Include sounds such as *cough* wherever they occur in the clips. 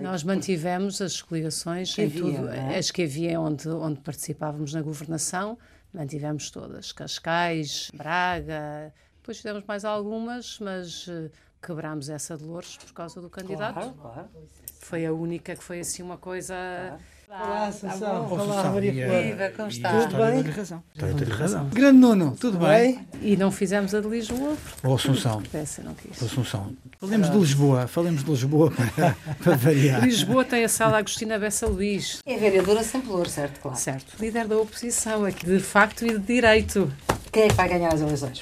Nós mantivemos as coligações em havia, tudo, é? as que havia onde, onde participávamos na governação, mantivemos todas. Cascais, Braga, depois fizemos mais algumas, mas eh, quebrámos essa de Louros por causa do candidato. Claro, claro. Foi a única que foi assim uma coisa. Olá, Assunção. Olá, Assunção, Maria. Viva, como está? Tudo bem? deu-lhe razão. Deu-lhe razão. Grande Nuno, tudo bem? E não fizemos a de Lisboa, Ô Assunção, peça não quis. Assunção, falemos de Lisboa, falemos de Lisboa *laughs* para, para variar. Lisboa tem a sala Agostina Bessa Luís, É vereadora sem pelour, certo? Claro. certo? Líder da oposição, aqui de facto e de direito. Quem é que vai ganhar as eleições?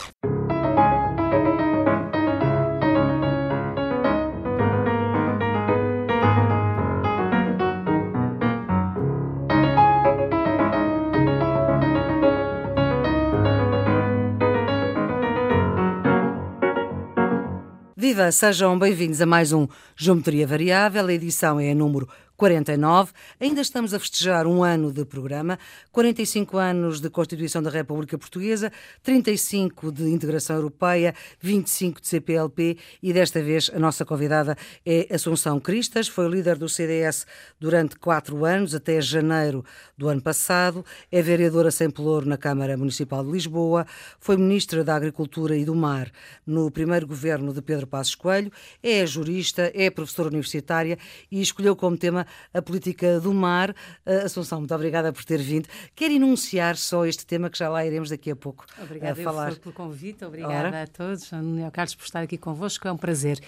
Viva, sejam bem-vindos a mais um Geometria Variável. A edição é a número 49. Ainda estamos a festejar um ano de programa, 45 anos de Constituição da República Portuguesa, 35 de integração europeia, 25 de CPLP e desta vez a nossa convidada é Assunção Cristas. Foi líder do CDS durante quatro anos, até janeiro do ano passado. É vereadora sem pelouro na Câmara Municipal de Lisboa. Foi ministra da Agricultura e do Mar no primeiro governo de Pedro Passos Coelho. É jurista, é professora universitária e escolheu como tema a política do mar. Uh, Assunção, muito obrigada por ter vindo. Quer enunciar só este tema que já lá iremos daqui a pouco Obrigada a falar. Flor, pelo convite, obrigada Ora. a todos, ao Carlos por estar aqui convosco, é um prazer.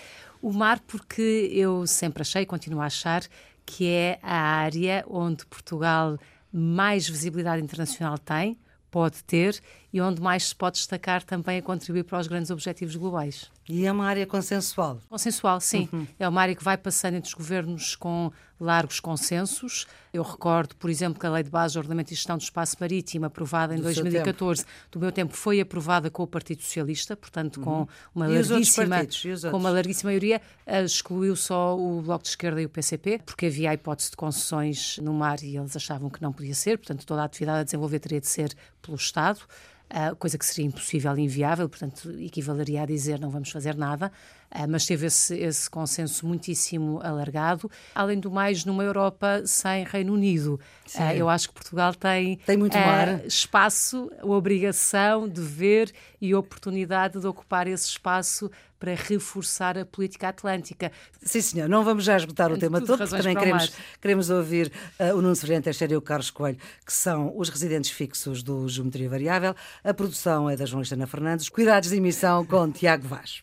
O mar, porque eu sempre achei, continuo a achar, que é a área onde Portugal mais visibilidade internacional tem, pode ter, e onde mais se pode destacar também a contribuir para os grandes objetivos globais. E é uma área consensual. Consensual, sim. Uhum. É uma área que vai passando entre os governos com largos consensos. Eu recordo, por exemplo, que a Lei de Base do Ordenamento e Gestão do Espaço Marítimo, aprovada em Do seu 2014, do meu tempo, foi aprovada com o Partido Socialista, portanto, com uma Uhum. Os outros larguíssima, com uma larguíssima maioria, excluiu só o Bloco de Esquerda e o PCP, porque havia a hipótese de concessões no mar e eles achavam que não podia ser, portanto, toda a atividade a desenvolver teria de ser pelo Estado. Uh, coisa que seria impossível e inviável, portanto, equivaleria a dizer não vamos fazer nada, mas teve esse, esse consenso muitíssimo alargado. Além do mais, numa Europa sem Reino Unido, uh, eu acho que Portugal tem, Tem muito uh, mar. espaço, obrigação, dever e oportunidade de ocupar esse espaço para reforçar a política atlântica. Sim, senhor. Não vamos já esgotar o Tem tema todo, porque também queremos, queremos ouvir uh, o Nuno Severino Teixeira e o Carlos Coelho, que são os residentes fixos do Geometria Variável. A produção é da jornalista Ana Fernandes. Cuidados de emissão com Tiago Vaz.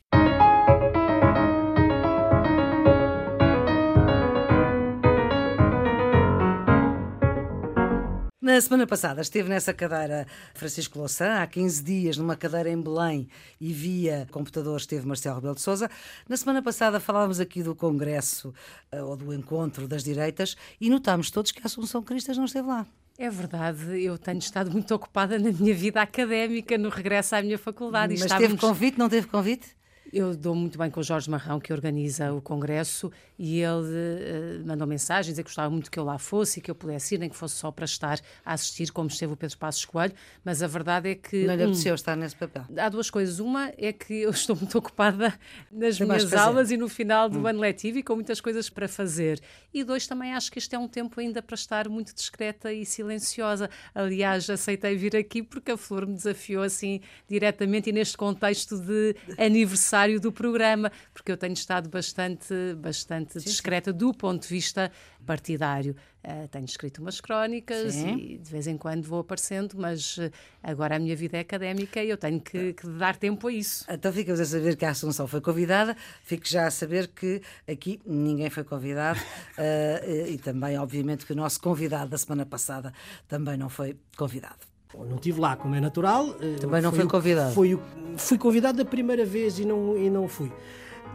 Na semana passada esteve nessa cadeira Francisco Louçã, há 15 dias numa cadeira em Belém e via computador esteve Marcelo Rebelo de Sousa. Na semana passada falávamos aqui do congresso eh, ou do encontro das direitas e notámos todos que a Assunção Cristas não esteve lá. É verdade, eu tenho estado muito ocupada na minha vida académica, no regresso à minha faculdade. Mas estávamos- teve convite, não teve convite? Eu dou muito bem com o Jorge Marrão, que organiza o congresso, e ele eh, mandou mensagem dizer que gostava muito que eu lá fosse e que eu pudesse ir, nem que fosse só para estar a assistir, como esteve o Pedro Passos Coelho, mas a verdade é que... Não lhe um, apeteceu estar nesse papel. Há duas coisas. Uma é que eu estou muito ocupada nas Tem minhas aulas e no final Hum. do ano letivo e com muitas coisas para fazer. E dois, também acho que este é um tempo ainda para estar muito discreta e silenciosa. Aliás, aceitei vir aqui porque a Flor me desafiou assim diretamente e neste contexto de aniversário do programa, porque eu tenho estado bastante, bastante discreta do ponto de vista partidário. Ah, tenho escrito umas crónicas Sim. e de vez em quando vou aparecendo, mas eh, agora a minha vida é académica e eu tenho que, que dar tempo a isso. Então ficamos a saber que a Assunção foi convidada, fico já a saber que aqui ninguém foi convidado *laughs* eh, e também, obviamente, que o nosso convidado da semana passada também não foi convidado. Não estive lá, como é natural. eh, Também não foi convidado. Foi fui convidado da primeira vez e não, e não fui.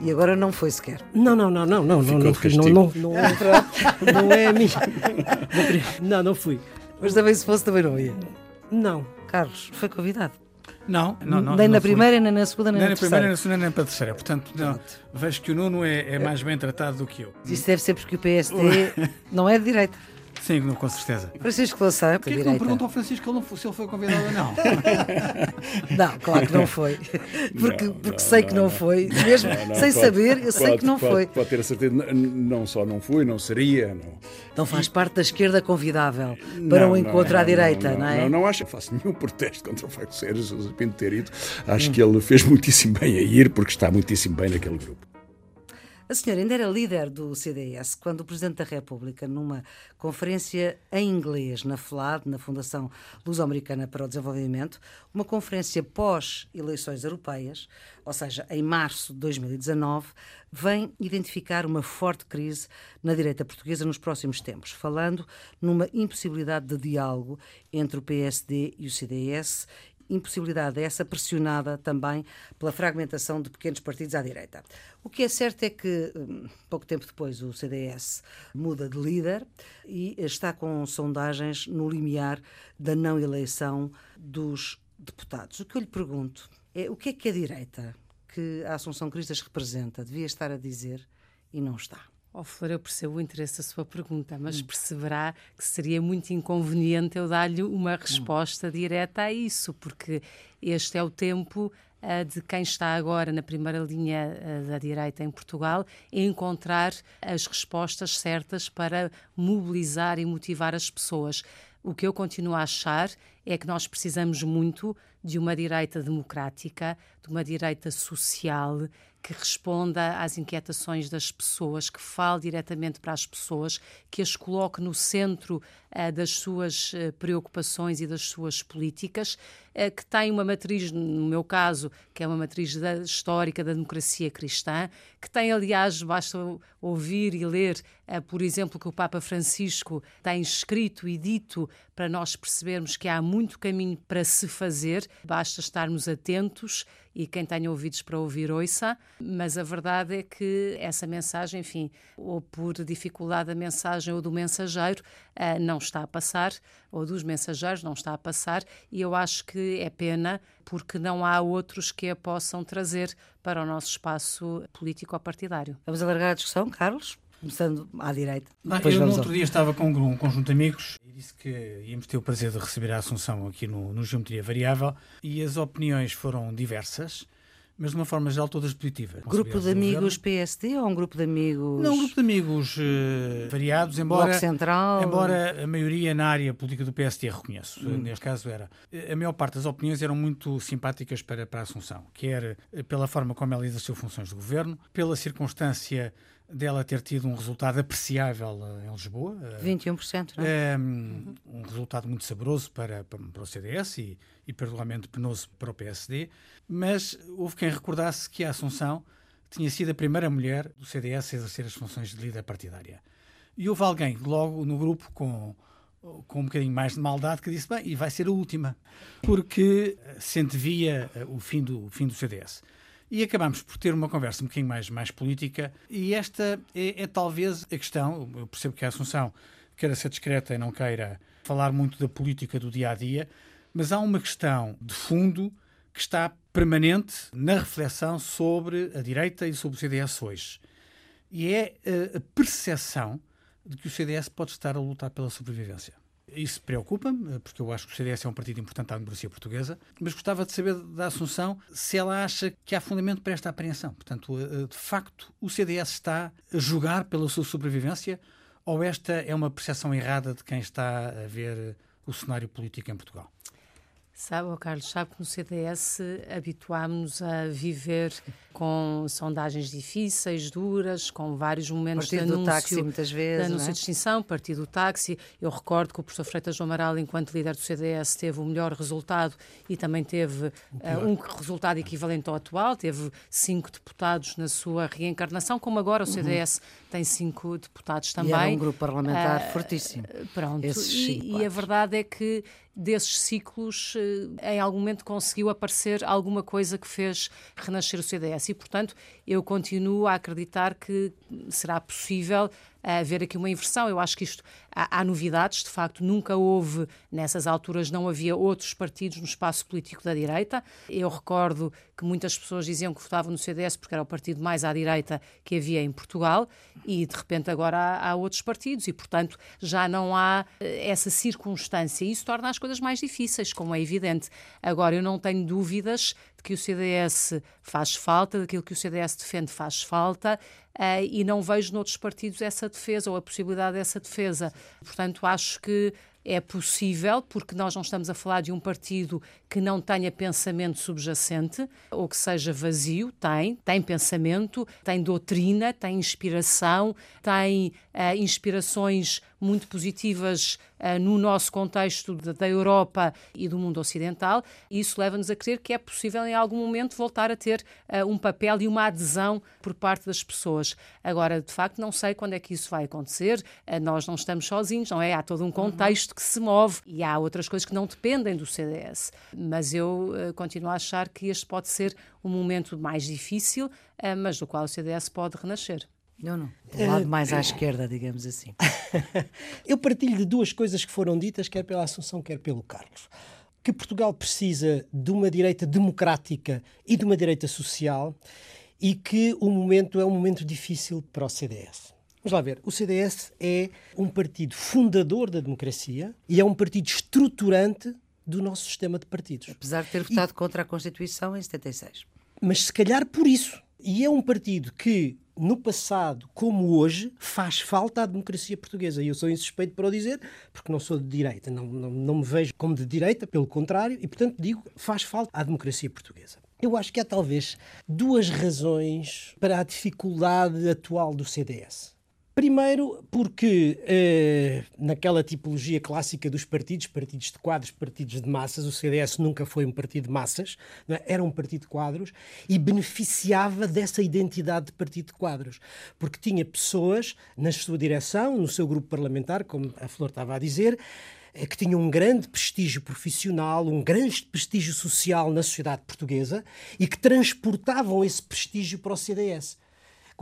E agora não foi sequer. Não, não, não, não, não, não, não, fui. não, não, não, é- não é a minha. *laughs* Não, não fui. Mas também se fosse também não ia. Não. Carlos, foi convidado. Não, não, não. nem não na fui. primeira, nem na segunda, nem, Nem na na primeira, nem terceira. na segunda, nem para a terceira. Portanto, não, vejo que o Nuno é, é mais bem tratado do que eu. Isso deve ser porque o PSD *laughs* não é de direita. Sim, com certeza. Francisco Louçã, Porquê que não perguntou ao Francisco ele não, se ele foi convidado ou não? *laughs* não, claro que não foi. Porque, Não, porque não, sei que não, não, não. foi. Mesmo Não, não, sem pode- saber, eu sei pode- que não pode- foi. Pode ter a certeza, não só não fui, não seria. Não, Não faz parte da esquerda convidável para Não, um não, encontro à não, direita, não, não, é? Não, não acho, faço nenhum protesto contra o facto de ser José Pinto ter ido. Acho que ele fez muitíssimo bem a ir, porque está muitíssimo bem naquele grupo. A senhora ainda era líder do CDS quando o Presidente da República, numa conferência em inglês na FLAD, na Fundação Luso-Americana para o Desenvolvimento, uma conferência pós-eleições europeias, ou seja, em março de 2019, vem identificar uma forte crise na direita portuguesa nos próximos tempos, falando numa impossibilidade de diálogo entre o PSD e o CDS impossibilidade essa pressionada também pela fragmentação de pequenos partidos à direita. O que é certo é que, hum, pouco tempo depois, o CDS muda de líder e está com sondagens no limiar da não eleição dos deputados. O que eu lhe pergunto é o que é que a direita, que a Assunção Cristas representa, devia estar a dizer e não está. Ó Flor, eu percebo o interesse da sua pergunta, mas perceberá que seria muito inconveniente eu dar-lhe uma resposta direta a isso, porque este é o tempo ah, de quem está agora na primeira linha ah, da direita em Portugal encontrar as respostas certas para mobilizar e motivar as pessoas. O que eu continuo a achar é que nós precisamos muito de uma direita democrática, de uma direita social que responda às inquietações das pessoas, que fale diretamente para as pessoas, que as coloque no centro das suas ah, preocupações e das suas políticas, ah, que tem uma matriz, no meu caso, que é uma matriz da- histórica da democracia cristã, que tem, aliás, basta ouvir e ler, por exemplo, que o Papa Francisco tem escrito e dito para nós percebermos que há muito caminho para se fazer, basta estarmos atentos e quem tenha ouvidos para ouvir, ouça, mas a verdade é que essa mensagem, enfim, ou por dificuldade da mensagem ou do mensageiro, não está a passar, ou dos mensageiros não está a passar, e eu acho que é pena porque não há outros que a possam trazer para o nosso espaço político-partidário. Vamos alargar a discussão, Carlos? Começando à direita. Não, eu no outro ao- dia estava com um conjunto de amigos e disse que íamos ter o prazer de receber a Assunção aqui no, no Geometria Variável e as opiniões foram diversas, mas de uma forma geral todas positivas. Grupo de amigos PSD ou um grupo de amigos Não, um grupo de amigos eh, variados, embora, Bloco Central? embora a maioria na área política do PSD reconheço. Hum. Neste caso era. A maior parte das opiniões eram muito simpáticas para, para a Assunção, quer pela forma como ela exerceu funções de governo, pela circunstância dela ter tido um resultado apreciável eh, em Lisboa. eh, 21%, não é? um, um resultado muito saboroso para, para, para o CDS e, e particularmente penoso para o PSD, mas houve quem recordasse que a Assunção tinha sido a primeira mulher do CDS a exercer as funções de líder partidária. E houve alguém logo no grupo com, com um bocadinho mais de maldade que disse, bem, e vai ser a última, porque eh, se antevia eh, o fim do, o fim do CDS. E acabámos por ter uma conversa um bocadinho mais, mais política, e esta é, é talvez a questão. Eu percebo que a Assunção queira ser discreta e não queira falar muito da política do dia a dia, mas há uma questão de fundo que está permanente na reflexão sobre a direita e sobre o CDS hoje. E é eh, a percepção de que o CDS pode estar a lutar pela sobrevivência. Isso preocupa-me, eh, porque eu acho que o CDS é um partido importante à democracia portuguesa, mas gostava de saber da Assunção se ela acha que há fundamento para esta apreensão. Portanto, eh, de facto, o CDS está a jogar pela sua sobrevivência ou esta é uma percepção errada de quem está a ver o cenário político em Portugal? Sabe, ó Carlos, sabe que no CDS habituámos-nos a viver com sondagens difíceis, duras, com vários momentos Partido de do anúncio, táxi, muitas vezes, de anúncio não é? de extinção, partido do táxi. Eu recordo que o professor Freitas João Amaral, enquanto líder do CDS, teve o melhor resultado e também teve eh, um resultado equivalente ao atual, teve cinco deputados na sua reencarnação, como agora o CDS tem cinco deputados também. Uhum. E era um grupo parlamentar Ah, fortíssimo. Pronto, e, e a verdade é que desses ciclos, eh, em algum momento conseguiu aparecer alguma coisa que fez renascer o CDS e, portanto, eu continuo a acreditar que será possível eh, haver aqui uma inversão. Eu acho que isto há, há novidades, de facto, nunca houve, nessas alturas, não havia outros partidos no espaço político da direita. Eu recordo que muitas pessoas diziam que votavam no CDS porque era o partido mais à direita que havia em Portugal e de repente agora há, há outros partidos e, portanto, já não há eh, essa circunstância. Isso torna as coisas mais difíceis, como é evidente. Agora, eu não tenho dúvidas de que o CDS faz falta, daquilo que o CDS defende faz falta. Uh, e não vejo noutros partidos essa defesa ou a possibilidade dessa defesa. Portanto, acho que é possível, porque nós não estamos a falar de um partido que não tenha pensamento subjacente ou que seja vazio, tem, tem pensamento, tem doutrina, tem inspiração, tem uh, inspirações muito positivas uh, no nosso contexto da, da Europa e do mundo ocidental, e isso leva-nos a crer que é possível em algum momento voltar a ter uh, um papel e uma adesão por parte das pessoas. Agora, de facto, não sei quando é que isso vai acontecer, uh, nós não estamos sozinhos, não é? Há todo um uhum. contexto uhum. que se move e há outras coisas que não dependem do CDS, mas eu continuo a achar que este pode ser um momento mais difícil, mas do qual o CDS pode renascer. Não, não. Do lado mais à esquerda, digamos assim. *laughs* Eu partilho de duas coisas que foram ditas, quer pela Assunção, quer pelo Carlos. Que Portugal precisa de uma direita democrática e de uma direita social e que o momento é um momento difícil para o CDS. Vamos lá ver. O CDS é um partido fundador da democracia e é um partido estruturante do nosso sistema de partidos. Apesar de ter votado e... contra a Constituição em 76. Mas se calhar por isso. E é um partido que no passado como hoje, faz falta à democracia portuguesa. E eu sou insuspeito para o dizer, porque não sou de direita, não, não, não me vejo como de direita, pelo contrário, e portanto digo, faz falta à democracia portuguesa. Eu acho que há talvez duas razões para a dificuldade atual do CDS. Primeiro, porque eh, naquela tipologia clássica dos partidos, partidos de quadros, partidos de massas, o CDS nunca foi um partido de massas, é? era um partido de quadros e beneficiava dessa identidade de partido de quadros, porque tinha pessoas na sua direção, no seu grupo parlamentar, como a Flor estava a dizer, eh, que tinham um grande prestígio profissional, um grande prestígio social na sociedade portuguesa e que transportavam esse prestígio para o CDS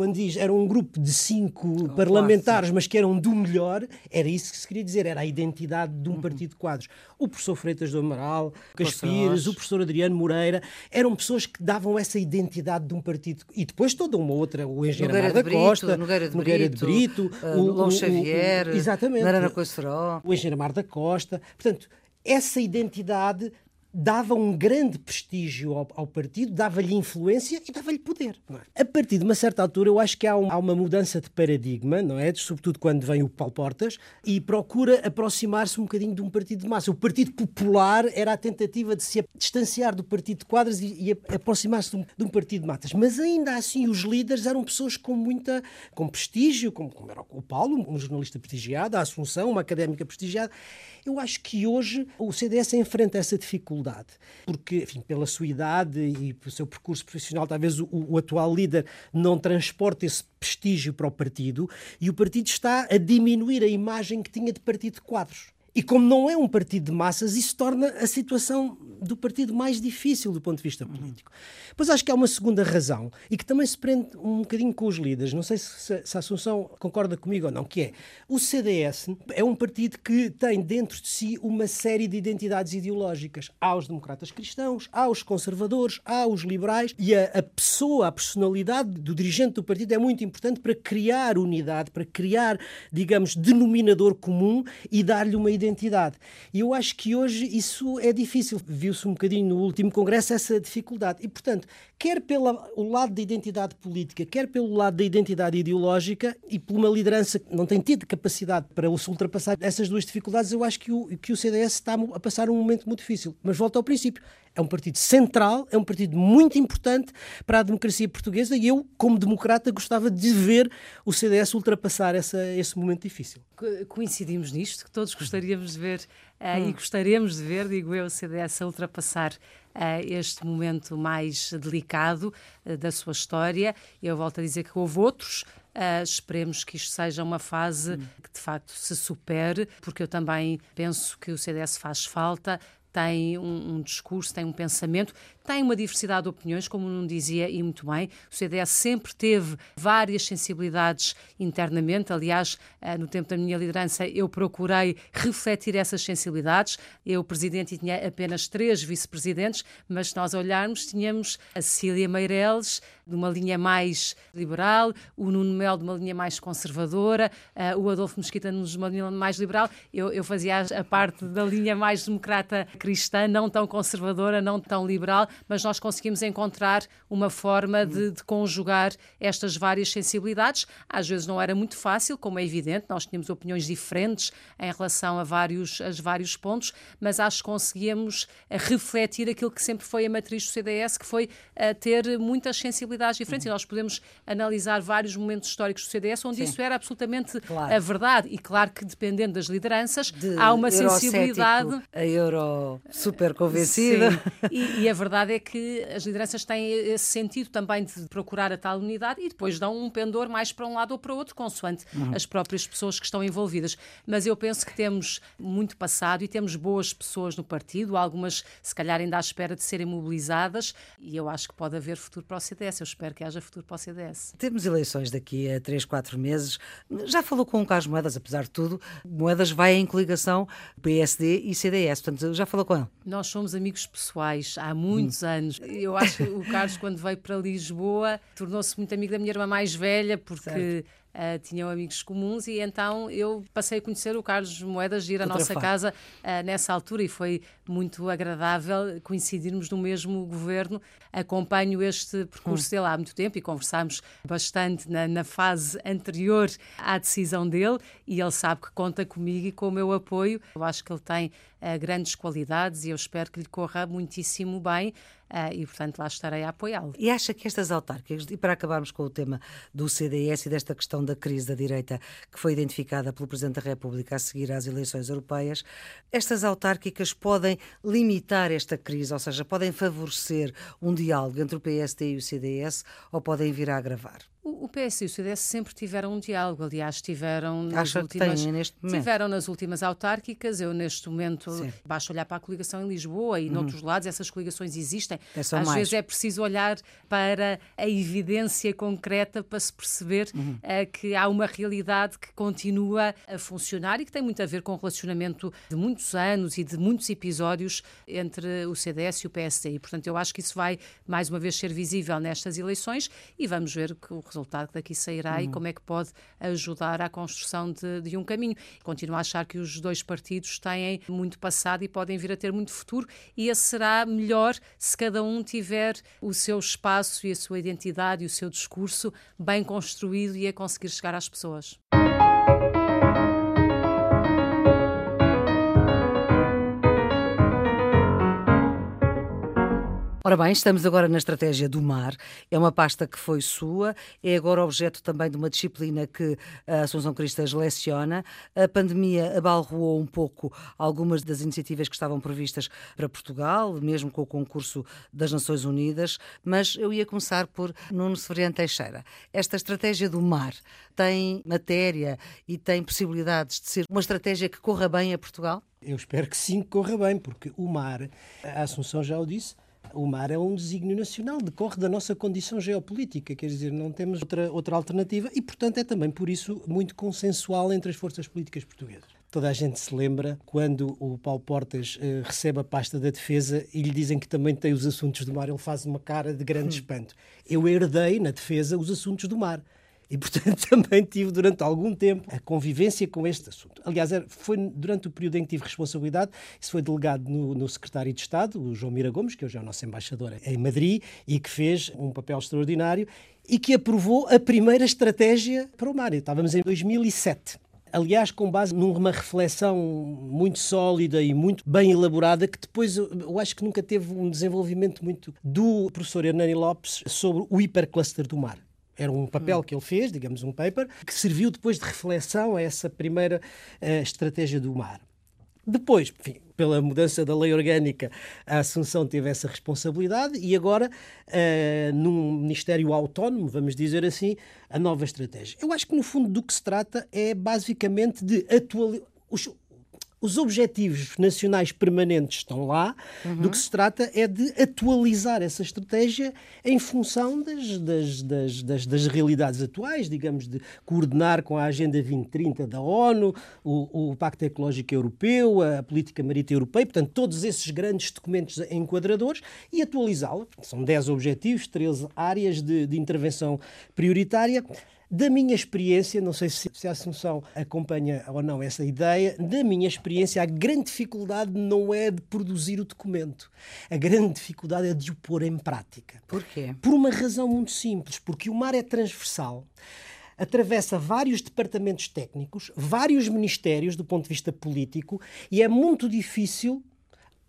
quando diz era um grupo de cinco oh, parlamentares, mas que eram do melhor, era isso que se queria dizer, era a identidade de um uhum. partido de quadros. O professor Freitas do Amaral, o Caspires, o professor Adriano Moreira, eram pessoas que davam essa identidade de um partido. E depois toda uma outra, o engenheiro Nogueira da Brito, Costa, Nogueira de Nogueira Brito, de Brito uh, o, Lourdes Xavier, o, exatamente, Narana Coiceró. o engenheiro Mar da Costa. Portanto, essa identidade dava um grande prestígio ao, ao partido, dava-lhe influência e dava-lhe poder. É? A partir de uma certa altura, eu acho que há, um, há, uma mudança de paradigma, não é? Sobretudo quando vem o Paulo Portas, e procura aproximar-se um bocadinho de um partido de massa. O Partido Popular era a tentativa de se distanciar do Partido de Quadras e, e aproximar-se de, um, de, um, partido de matas. Mas ainda assim, os líderes eram pessoas com muita com prestígio, como, como era o Paulo, um jornalista prestigiado, a Assunção, uma académica prestigiada. Eu acho que hoje o CDS enfrenta essa dificuldade, porque, enfim, pela sua idade e pelo seu percurso profissional, talvez o, o atual líder não transporte esse prestígio para o partido e o partido está a diminuir a imagem que tinha de partido de quadros. E como não é um partido de massas, isso torna a situação do partido mais difícil do ponto de vista político. Pois acho que há uma segunda razão e que também se prende um bocadinho com os líderes. Não sei se, se a Assunção concorda comigo ou não, que é o CDS é um partido que tem dentro de si uma série de identidades ideológicas. Há os democratas cristãos, há os conservadores, há os liberais e a, a pessoa, a personalidade do dirigente do partido é muito importante para criar unidade, para criar, digamos, denominador comum e dar-lhe uma identidade. E eu acho que hoje isso é difícil. Viu-se um bocadinho no último congresso essa dificuldade. E, portanto, quer pelo lado da identidade política, quer pelo lado da identidade ideológica e por uma liderança que não tem tido capacidade para se ultrapassar essas duas dificuldades, eu acho que o, que o CDS está a passar um momento muito difícil. Mas volto ao princípio. É um partido central, é um partido muito importante para a democracia portuguesa e eu, como democrata, gostava de ver o CDS ultrapassar essa, esse momento difícil. Coincidimos nisto, que todos gostaríamos de ver uh, hum. e gostaríamos de ver, digo eu, o CDS a ultrapassar uh, este momento mais delicado uh, da sua história. Eu volto a dizer que houve outros Uh, esperemos que isto seja uma fase que de facto se supere, porque eu também penso que o CDS faz falta tem um, um, discurso, tem um pensamento, tem uma diversidade de opiniões, como não dizia e muito bem. O CDS sempre teve várias sensibilidades internamente. Aliás, eh, no tempo da minha liderança, eu procurei refletir essas sensibilidades. Eu, presidente, tinha apenas três vice-presidentes, mas se nós olharmos, tínhamos a Cecília Meireles, de uma linha mais liberal, o Nuno Mel de uma linha mais conservadora, uh, o Adolfo Mesquita de uma linha mais liberal. Eu, eu fazia a parte da linha mais democrata cristã, não tão conservadora, não tão liberal, mas nós conseguimos encontrar uma forma de, de conjugar estas várias sensibilidades. Às vezes não era muito fácil, como é evidente, nós tínhamos opiniões diferentes em relação a vários, a vários pontos, mas acho que conseguíamos eh, refletir aquilo que sempre foi a matriz do CDS, que foi uh, ter muitas sensibilidades diferentes uhum. e nós podemos analisar vários momentos históricos do CDS onde Sim. isso era absolutamente claro. a verdade. E claro que dependendo das lideranças De há uma sensibilidade. A euro super convencida. E, e, a verdade é que as lideranças têm esse sentido também de procurar a tal unidade e depois dão um pendor mais para um lado ou para o outro, consoante uhum. as próprias pessoas que estão envolvidas. Mas eu penso que temos muito passado e temos boas pessoas no partido, algumas se calhar ainda à espera de serem mobilizadas e eu acho que pode haver futuro para o CDS. Eu espero que haja futuro para o CDS. Temos eleições daqui a 3, 4 meses. Já falou com o Carlos Moedas, apesar de tudo. Moedas vai em coligação PSD e CDS, portanto, já falou com ele? Nós somos amigos pessoais há muitos anos. Eu acho que o Carlos, quando veio para Lisboa, tornou-se muito amigo da minha irmã mais velha, porque. Certo uh, tinham amigos comuns e então eu passei a conhecer o Carlos Moedas, ir à nossa casa uh, nessa altura e foi muito agradável coincidirmos no mesmo governo. Acompanho este percurso hum. dele há muito tempo e conversámos bastante na, na, fase anterior à decisão dele e ele sabe que conta comigo e com o meu apoio. Eu acho que ele tem uh, grandes qualidades e eu espero que lhe corra muitíssimo bem. Uh, e, portanto, lá estarei a apoiá-lo. E acha que estas autárquicas, e para acabarmos com o tema do CDS e desta questão da crise da direita que foi identificada pelo Presidente da República a seguir às eleições europeias, estas autárquicas podem limitar esta crise, ou seja, podem favorecer um diálogo entre o PSD e o CDS ou podem vir a agravar? O, PS e o CDS sempre tiveram um diálogo, aliás, tiveram nas últimas, neste momento. tiveram nas últimas autárquicas. Eu, neste momento, Sim. basta olhar para a coligação em Lisboa e, uhum. noutros lados, essas coligações existem. É Às mais. vezes é preciso olhar para a evidência concreta para se perceber uhum. uh, que há uma realidade que continua a funcionar e que tem muito a ver com o relacionamento de muitos anos e de muitos episódios entre o CDS e o PSD. E, portanto, eu acho que isso vai, mais uma vez, ser visível nestas eleições e vamos ver que o resultado que daqui sairá uhum. e como é que pode ajudar à construção de, de um caminho. Continuo a achar que os dois partidos têm muito passado e podem vir a ter muito futuro, e esse será melhor se cada um tiver o seu espaço e a sua identidade e o seu discurso bem construído e a conseguir chegar às pessoas. Ora bem, estamos agora na estratégia do mar. É uma pasta que foi sua, é agora objeto também de uma disciplina que a Assunção Cristas leciona. A pandemia abalroou um pouco algumas das iniciativas que estavam previstas para Portugal, mesmo com o concurso das Nações Unidas, mas eu ia começar por Nuno Severiano Teixeira. Esta estratégia do mar tem matéria e tem possibilidades de ser uma estratégia que corra bem a Portugal? Eu espero que sim, corra bem, porque o mar, a Assunção já o disse, o mar é um desígnio nacional, decorre da nossa condição geopolítica, quer dizer, não temos outra, outra alternativa e, portanto, é também por isso muito consensual entre as forças políticas portuguesas. Toda a gente se lembra quando o Paulo Portas uh, recebe a pasta da defesa e lhe dizem que também tem os assuntos do mar, ele faz uma cara de grande hum. espanto. Eu herdei na defesa os assuntos do mar. E, portanto, *laughs* também tive durante algum tempo a convivência com este assunto. Aliás, foi durante o período em que tive responsabilidade, isso foi delegado no, no secretário de Estado, o João Mira Gomes, que hoje é o nosso embaixador em Madrid, e que fez um papel extraordinário e que aprovou a primeira estratégia para o mar. Estávamos em 2007 aliás, com base numa reflexão muito sólida e muito bem elaborada, que depois eu acho que nunca teve um desenvolvimento muito do professor Hernani Lopes sobre o hipercluster do mar. Era um papel hum. que ele fez, digamos, um paper, que serviu depois de reflexão a essa primeira uh, estratégia do mar. Depois, enfim, pela mudança da lei orgânica, a Assunção teve essa responsabilidade e agora, uh, num Ministério autónomo, vamos dizer assim, a nova estratégia. Eu acho que, no fundo, do que se trata é basicamente de atualizar. os objetivos nacionais permanentes estão lá, uhum. do que se trata é de atualizar essa estratégia em função das, das, das, das, das realidades atuais, digamos, de coordenar com a Agenda 2030 da ONU, o, o Pacto Ecológico Europeu, a Política Marítima Europeia, portanto, todos esses grandes documentos enquadradores e atualizá-la. São 10 objetivos, 13 áreas de, de intervenção prioritária. Da minha experiência, não sei se, se a Assunção acompanha ou não essa ideia, da minha experiência, a grande dificuldade não é de produzir o documento. A grande dificuldade é de o pôr em prática. Porquê? Por uma razão muito simples, porque o mar é transversal atravessa vários departamentos técnicos, vários ministérios do ponto de vista político e é muito difícil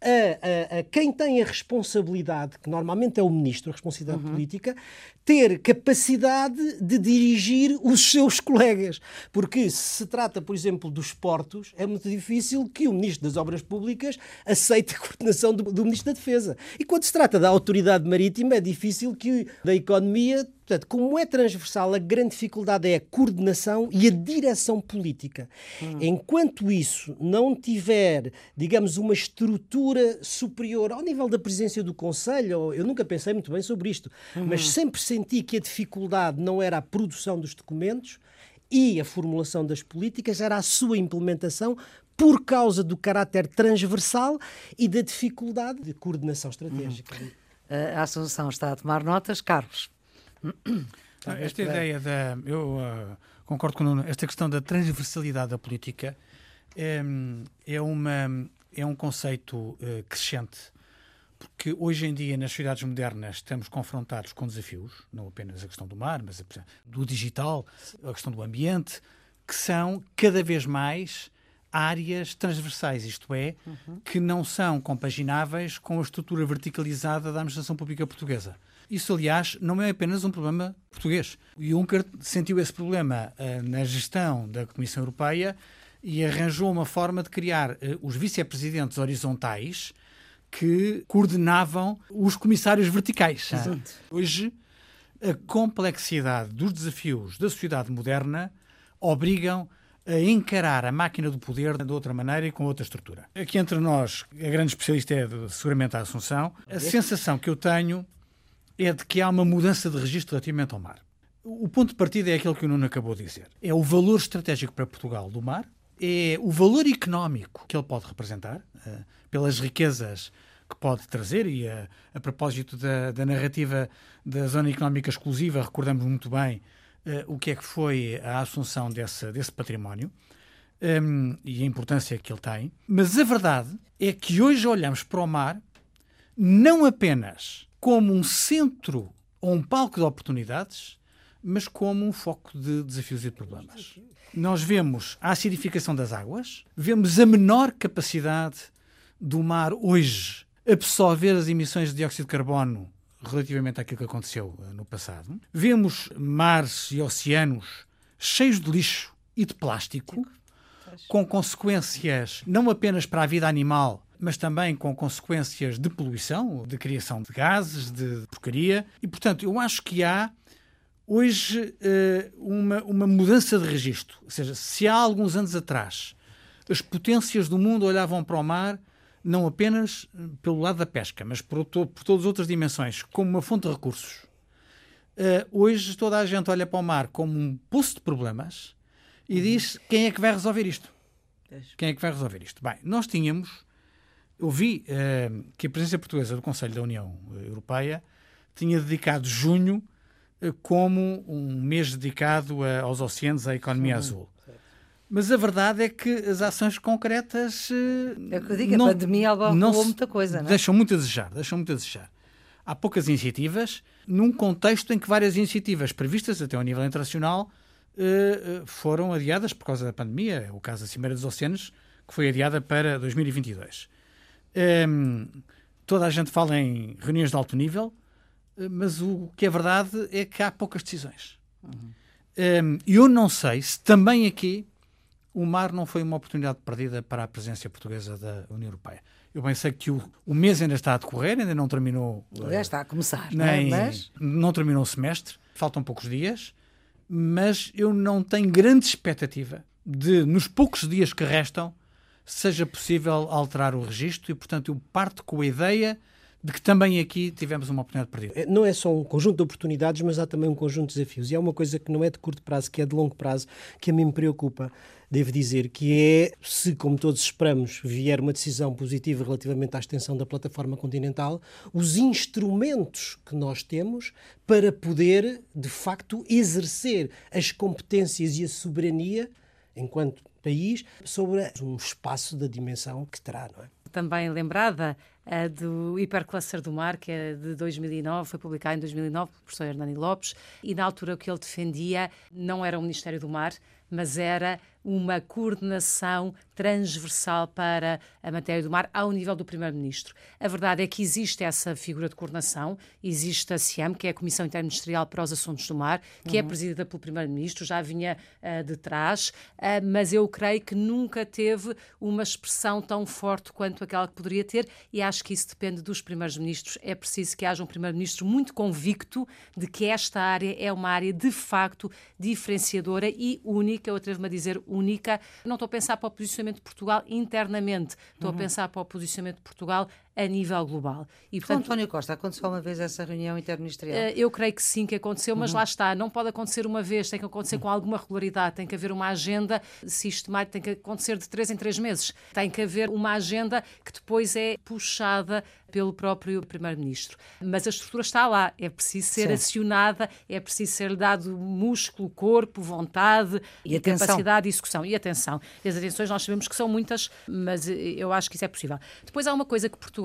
a, a, a, quem tem a responsabilidade, que normalmente é o ministro, a responsabilidade uhum. política, ter capacidade de dirigir os seus colegas. Porque se se trata, por exemplo, dos portos, é muito difícil que o ministro das Obras Públicas aceite a coordenação do, do ministro da Defesa. E quando se trata da autoridade marítima, é difícil que da economia Portanto, como é transversal, a grande dificuldade é a coordenação e a direção política. Hum. Enquanto isso não tiver, digamos, uma estrutura superior ao nível da presidência do Conselho, eu nunca pensei muito bem sobre isto, hum. mas sempre senti que a dificuldade não era a produção dos documentos e a formulação das políticas, era a sua implementação por causa do caráter transversal e da dificuldade de coordenação estratégica. Hum. A Assunção está a tomar notas. Carlos. Ah, esta ideia da. Eu uh, concordo com esta questão da transversalidade da política é, é, uma, é um conceito uh, crescente, porque hoje em dia, nas sociedades modernas, estamos confrontados com desafios, não apenas a questão do mar, mas a, do digital, a questão do ambiente, que são cada vez mais áreas transversais, isto é, uhum. que não são compagináveis com a estrutura verticalizada da administração pública portuguesa. Isso, aliás, não é apenas um problema português. O Juncker sentiu esse problema uh, na gestão da Comissão Europeia e arranjou uma forma de criar uh, os vice-presidentes horizontais que coordenavam os comissários verticais. Exato. Hoje, a complexidade dos desafios da sociedade moderna obrigam a encarar a máquina do poder de outra maneira e com outra estrutura. Aqui entre nós, a grande especialista é seguramente a Assunção. A sensação que eu tenho é de que há uma mudança de registro relativamente ao mar. O ponto de partida é aquele que o Nuno acabou de dizer. É o valor estratégico para Portugal do mar, é o valor económico que ele pode representar, uh, pelas riquezas que pode trazer, e a, a propósito da, da, narrativa da zona económica exclusiva, recordamos muito bem uh, o que é que foi a assunção desse, desse património. Um, ehm, e a importância que ele tem, mas a verdade é que hoje olhamos para o mar não apenas como um centro ou um palco de oportunidades, mas como um foco de desafios e de problemas. Nós vemos a acidificação das águas, vemos a menor capacidade do mar hoje absorver as emissões de dióxido de carbono relativamente àquilo que aconteceu eh, no passado. Vemos mares e oceanos cheios de lixo e de plástico, com consequências não apenas para a vida animal, mas também com consequências de poluição, de criação de gases, de porcaria. E, portanto, eu acho que há hoje eh, uma, uma mudança de registro. Ou seja, se há alguns anos atrás as potências do mundo olhavam para o mar não apenas eh, pelo lado da pesca, mas por, por todas as outras dimensões, como uma fonte de recursos. Uh, hoje toda a gente olha para o mar como um poço de problemas e uhum. diz quem é que vai resolver isto? Quem é que vai resolver isto? Bem, nós tínhamos eu vi uh, que a presença portuguesa do Conselho da União Europeia tinha dedicado junho uh, como um mês dedicado a, aos oceanos, à economia azul. Mas a verdade é que as ações concretas. É o que eu digo, não, a pandemia não muita coisa, não é? Deixam muito a desejar, deixam muito a desejar. Há poucas iniciativas, num contexto em que várias iniciativas previstas até ao nível internacional foram adiadas por causa da pandemia. É o caso da Cimeira dos Oceanos, que foi adiada para 2022. Um, toda a gente fala em reuniões de alto nível, eh, mas o que é verdade é que há poucas decisões. Uhum. Um, eu não sei se também aqui o mar não foi uma oportunidade perdida para a presença portuguesa da União Europeia. Eu bem sei que o, o mês ainda está a decorrer, ainda não terminou. Já está a começar, nem, não é? Mas... Não terminou o semestre, faltam poucos dias, mas eu não tenho grande expectativa de, nos poucos dias que restam, seja possível alterar o registro e, portanto, eu parto com a ideia de que também aqui tivemos uma oportunidade perdida. É, não é só um conjunto de oportunidades, mas há também um conjunto de desafios. E há uma coisa que não é de curto prazo, que é de longo prazo, que a mim me preocupa, devo dizer, que é se, como todos esperamos, vier uma decisão positiva relativamente à extensão da plataforma continental, os instrumentos que nós temos para poder, de facto, exercer as competências e a soberania enquanto país sobre um espaço da dimensão que terá, não é? Também lembrada uh, do Hipercluster do Mar, que é de 2009, foi publicado em 2009 pelo professor Hernani Lopes, e na altura o que ele defendia não era o Ministério do Mar, mas era uma coordenação transversal para a matéria do mar ao nível do Primeiro-Ministro. A verdade é que existe essa figura de coordenação, existe a CIAM, que é a Comissão Interministerial para os Assuntos do Mar, que é uhum. é presidida pelo Primeiro-Ministro, já vinha uh, de trás, uh, mas eu creio que nunca teve uma expressão tão forte quanto aquela que poderia ter e acho que isso depende dos Primeiros-Ministros. É preciso que haja um Primeiro-Ministro muito convicto de que esta área é uma área de facto diferenciadora e única, eu atrevo-me a dizer única. Não estou a pensar para o posicionamento de Portugal internamente, estou uhum. a pensar para o posicionamento de Portugal a nível global. E, portanto, António Costa, aconteceu uma vez essa reunião interministerial? Eh, eu creio que sim, que aconteceu, mas uhum. lá está, não pode acontecer uma vez, tem que acontecer com alguma regularidade, tem que haver uma agenda sistemática, tem que acontecer de três em três meses, tem que haver uma agenda que depois é puxada pelo próprio Primeiro-Ministro. Mas a estrutura está lá, é preciso ser Sim. acionada, é preciso ser dado músculo, corpo, vontade, e, e capacidade de execução. E atenção. As atenções nós sabemos que são muitas, mas eu acho que isso é possível. Depois há uma coisa que Portugal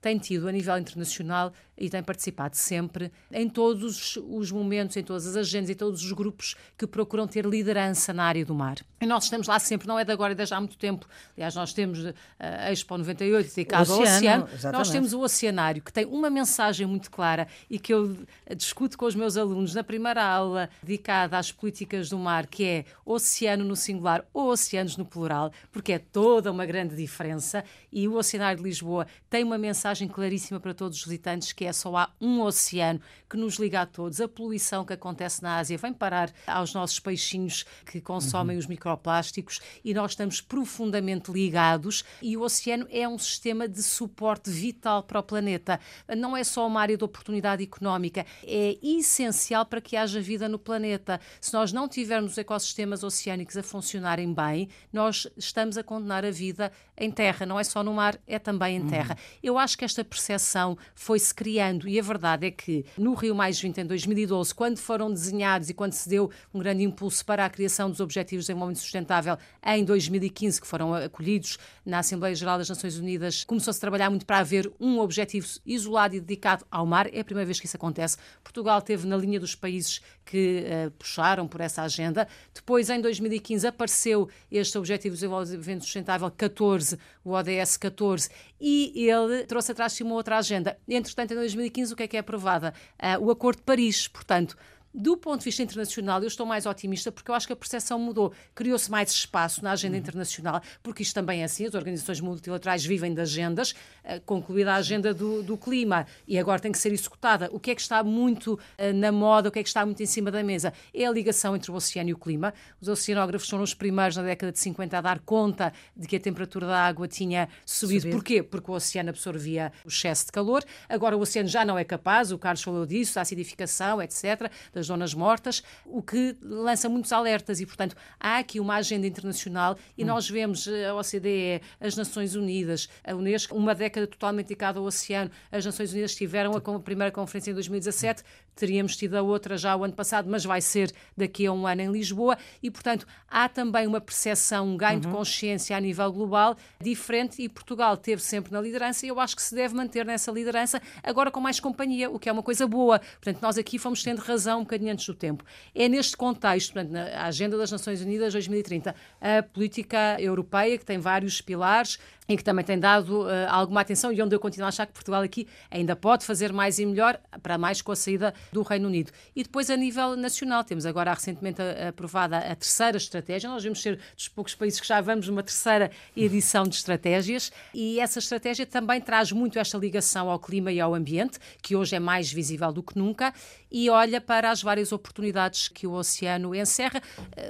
tem tido a nível internacional e tem participado sempre em todos os momentos, em todas as agendas e todos os grupos que procuram ter liderança na área do mar. E nós estamos lá sempre, não é de agora, é de já há muito tempo. Aliás, nós temos eh, a Expo 98 dedicada ao oceano. Exatamente. Nós temos o Oceanário, que tem uma mensagem muito clara e que eu discuto com os meus alunos na primeira aula dedicada às políticas do mar, que é oceano no singular ou oceanos no plural, porque é toda uma grande diferença. E o Oceanário de Lisboa tem uma mensagem claríssima para todos os visitantes, que é só há um oceano que nos liga a todos. A poluição que acontece na Ásia vem parar aos nossos peixinhos que consomem uhum. os microplásticos e nós estamos profundamente ligados e o oceano é um sistema de suporte vital para o planeta. Não é só uma área de oportunidade económica, é essencial para que haja vida no planeta. Se nós não tivermos ecossistemas oceânicos a funcionarem bem, nós estamos a condenar a vida em terra. Não é só no mar, é também em terra. Uhum. Eu acho que esta percepção foi-se criando e a verdade é que no Rio Mais 20 em 2012, quando foram desenhados e quando se deu um grande impulso para a criação dos Objetivos de Desenvolvimento Sustentável em 2015, que foram acolhidos na Assembleia Geral das Nações Unidas, começou-se a trabalhar muito para haver um objetivo isolado e dedicado ao mar. É a primeira vez que isso acontece. Portugal teve na linha dos países que uh, puxaram por essa agenda. Depois, em 2015, apareceu este Objetivo de Desenvolvimento Sustentável 14, o ODS 14, e ele trouxe atrás de si uma outra agenda. Entretanto, em 2015, o que é que é aprovada? Uh, o Acordo de Paris. Portanto, do ponto de vista internacional, eu estou mais otimista porque eu acho que a percepção mudou. Criou-se mais espaço na agenda uhum. internacional, porque isto também é assim, as organizações multilaterais vivem de agendas, uh, concluída a agenda do, do, clima e agora tem que ser executada. O que é que está muito uh, na moda, o que é que está muito em cima da mesa? É a ligação entre o oceano e o clima. Os oceanógrafos foram os primeiros na década de 50 a dar conta de que a temperatura da água tinha subido. Subido. Porquê? Porque o oceano absorvia o excesso de calor. Agora o oceano já não é capaz, o Carlos falou disso, a acidificação, etc., das zonas mortas, o que lança muitos alertas e, portanto, há aqui uma agenda internacional e hum. nós vemos eh, a OCDE, as Nações Unidas, a Unesco, uma década totalmente dedicada ao oceano. As Nações Unidas tiveram a primeira conferência em 2017, teríamos tido a outra já o ano passado, mas vai ser daqui a um ano em Lisboa e, portanto, há também uma percepção, um ganho uhum. de consciência a nível global diferente e Portugal teve sempre na liderança e eu acho que se deve manter nessa liderança, agora com mais companhia, o que é uma coisa boa. Portanto, nós aqui fomos tendo razão bocadinho antes do tempo. É neste contexto, portanto, na Agenda das Nações Unidas 2030, a política europeia, que tem vários pilares, e que também tem dado uh, alguma atenção e onde eu continuo a achar que Portugal aqui ainda pode fazer mais e melhor, para mais com a saída do Reino Unido. E depois, a nível nacional, temos agora recentemente aprovada a terceira estratégia. Nós vamos ser dos poucos países que já vamos numa terceira edição de estratégias e essa estratégia também traz muito esta ligação ao clima e ao ambiente, que hoje é mais visível do que nunca, e olha para as várias oportunidades que o oceano encerra,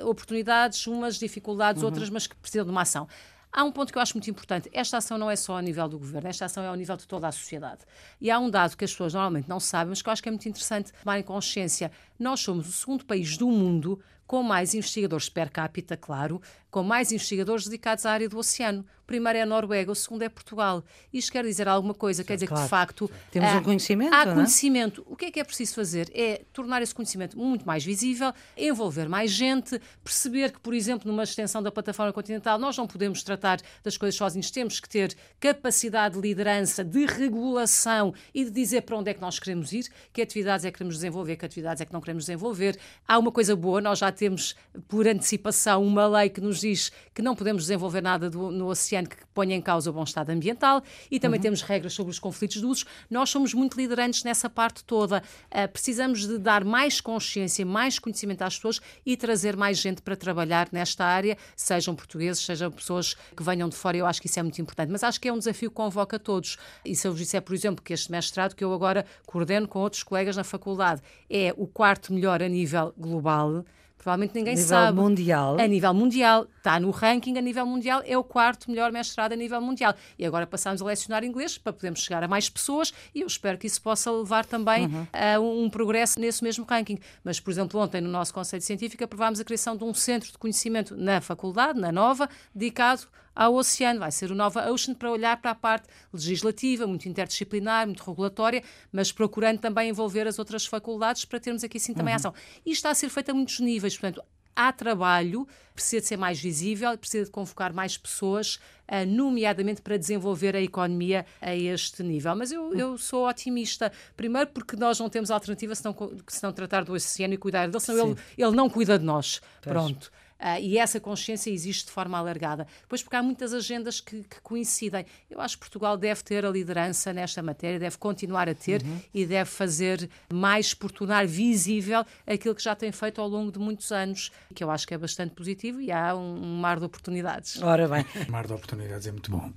uh, oportunidades, umas dificuldades, uhum. outras, mas que precisam de uma ação. Há um ponto que eu acho muito importante. Esta ação não é só a nível do governo, esta ação é ao nível de toda a sociedade. E há um dado que as pessoas normalmente não sabem, mas que eu acho que é muito interessante tomarem consciência. Nós somos o segundo país do mundo com mais investigadores per capita, claro, com mais investigadores dedicados à área do oceano. O primeiro é a Noruega, o segundo é Portugal. Isto quer dizer alguma coisa, quer dizer claro. que de facto. Temos há, um conhecimento. Há é? conhecimento. O que é que é preciso fazer? É tornar esse conhecimento muito mais visível, envolver mais gente, perceber que, por exemplo, numa extensão da plataforma continental, nós não podemos tratar das coisas sozinhos, temos que ter capacidade de liderança, de regulação e de dizer para onde é que nós queremos ir, que atividades é que queremos desenvolver, que atividades é que não queremos desenvolver. Há uma coisa boa, nós já temos por antecipação uma lei que nos diz que não podemos desenvolver nada do, no oceano que ponha em causa o bom estado ambiental e também uhum. temos regras sobre os conflitos de usos. Nós somos muito liderantes nessa parte toda. Uh, precisamos de dar mais consciência, mais conhecimento às pessoas e trazer mais gente para trabalhar nesta área, sejam portugueses, sejam pessoas que venham de fora. Eu acho que isso é muito importante. Mas acho que é um desafio que convoca todos. E se eu vos disser, por exemplo, que este mestrado que eu agora coordeno com outros colegas na faculdade é o quarto melhor a nível global, Provavelmente ninguém a nível sabe. mundial. A nível mundial. Está no ranking a nível mundial, é o quarto melhor mestrado a nível mundial. E agora passamos a lecionar inglês para podermos chegar a mais pessoas e eu espero que isso possa levar também uhum. a um progresso nesse mesmo ranking. Mas, por exemplo, ontem no nosso Conselho Científico aprovámos a criação de um centro de conhecimento na faculdade, na Nova, dedicado ao oceano. Vai ser o Nova Ocean para olhar para a parte legislativa, muito interdisciplinar, muito regulatória, mas procurando também envolver as outras faculdades para termos aqui sim também uhum. ação. Isto está a ser feito a muitos níveis, portanto, há trabalho, precisa de ser mais visível, precisa de convocar mais pessoas, uh, nomeadamente para desenvolver a economia a este nível. Mas eu, eu sou otimista, primeiro porque nós não temos alternativa se não, se não tratar do oceano e cuidar dele, senão ele, ele não cuida de nós. Pois. Pronto. Uh, e essa consciência existe de forma alargada. Pois porque há muitas agendas que, que, coincidem. Eu acho que Portugal deve ter a liderança nesta matéria, deve continuar a ter uhum. e deve fazer mais por tornar visível aquilo que já tem feito ao longo de muitos anos, que eu acho que é bastante positivo e há um, um mar de oportunidades. Ora bem. O *laughs* mar de oportunidades é muito bom.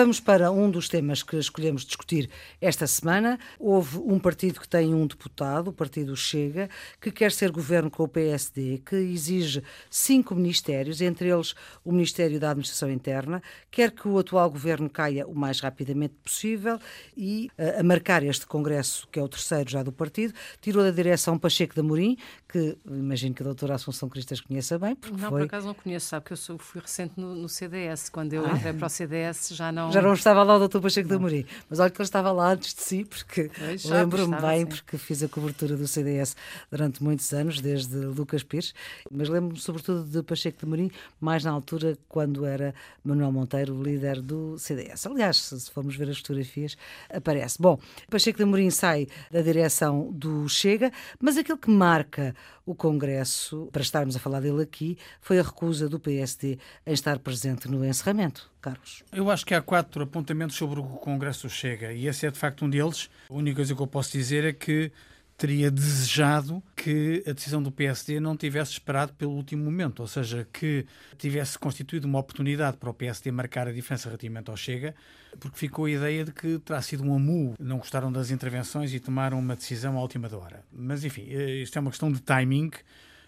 Vamos para um dos temas que escolhemos discutir esta semana. Houve um partido que tem um deputado, o partido Chega, que quer ser governo com o PSD, que exige cinco ministérios, entre eles o Ministério da Administração Interna, quer que o atual governo caia o mais rapidamente possível e, a marcar este congresso, que é o terceiro já do partido, tirou da direção Pacheco de Amorim, que imagino que a doutora Assunção Cristas conheça bem. Porque não, foi... por acaso não conheço, sabe que eu sou, fui recente no, no CDS. Quando eu ah. entrei para o CDS já não não. Já não estava lá o Dr. Pacheco de Amorim, mas olha que ele estava lá antes de si, porque lembro-me bem, sim. porque fiz a cobertura do CDS durante muitos anos, desde Lucas Pires, mas lembro-me sobretudo de Pacheco de Amorim, mais na altura quando era Manuel Monteiro líder do CDS. Aliás, se formos ver as fotografias, aparece. Bom, Pacheco de Amorim sai da direção do Chega, mas aquilo que marca o Congresso, para estarmos a falar dele aqui, foi a recusa do PSD em estar presente no encerramento. Carlos. Eu acho que há quatro apontamentos sobre o Congresso chega e esse é de facto um deles. A única coisa que eu posso dizer é que teria desejado que a decisão do PSD não tivesse esperado pelo último momento, ou seja, que tivesse constituído uma oportunidade para o PSD marcar a diferença relativamente ao Chega, porque ficou a ideia de que terá sido um amu, não gostaram das intervenções e tomaram uma decisão à última hora. Mas enfim, eh, isto é uma questão de timing.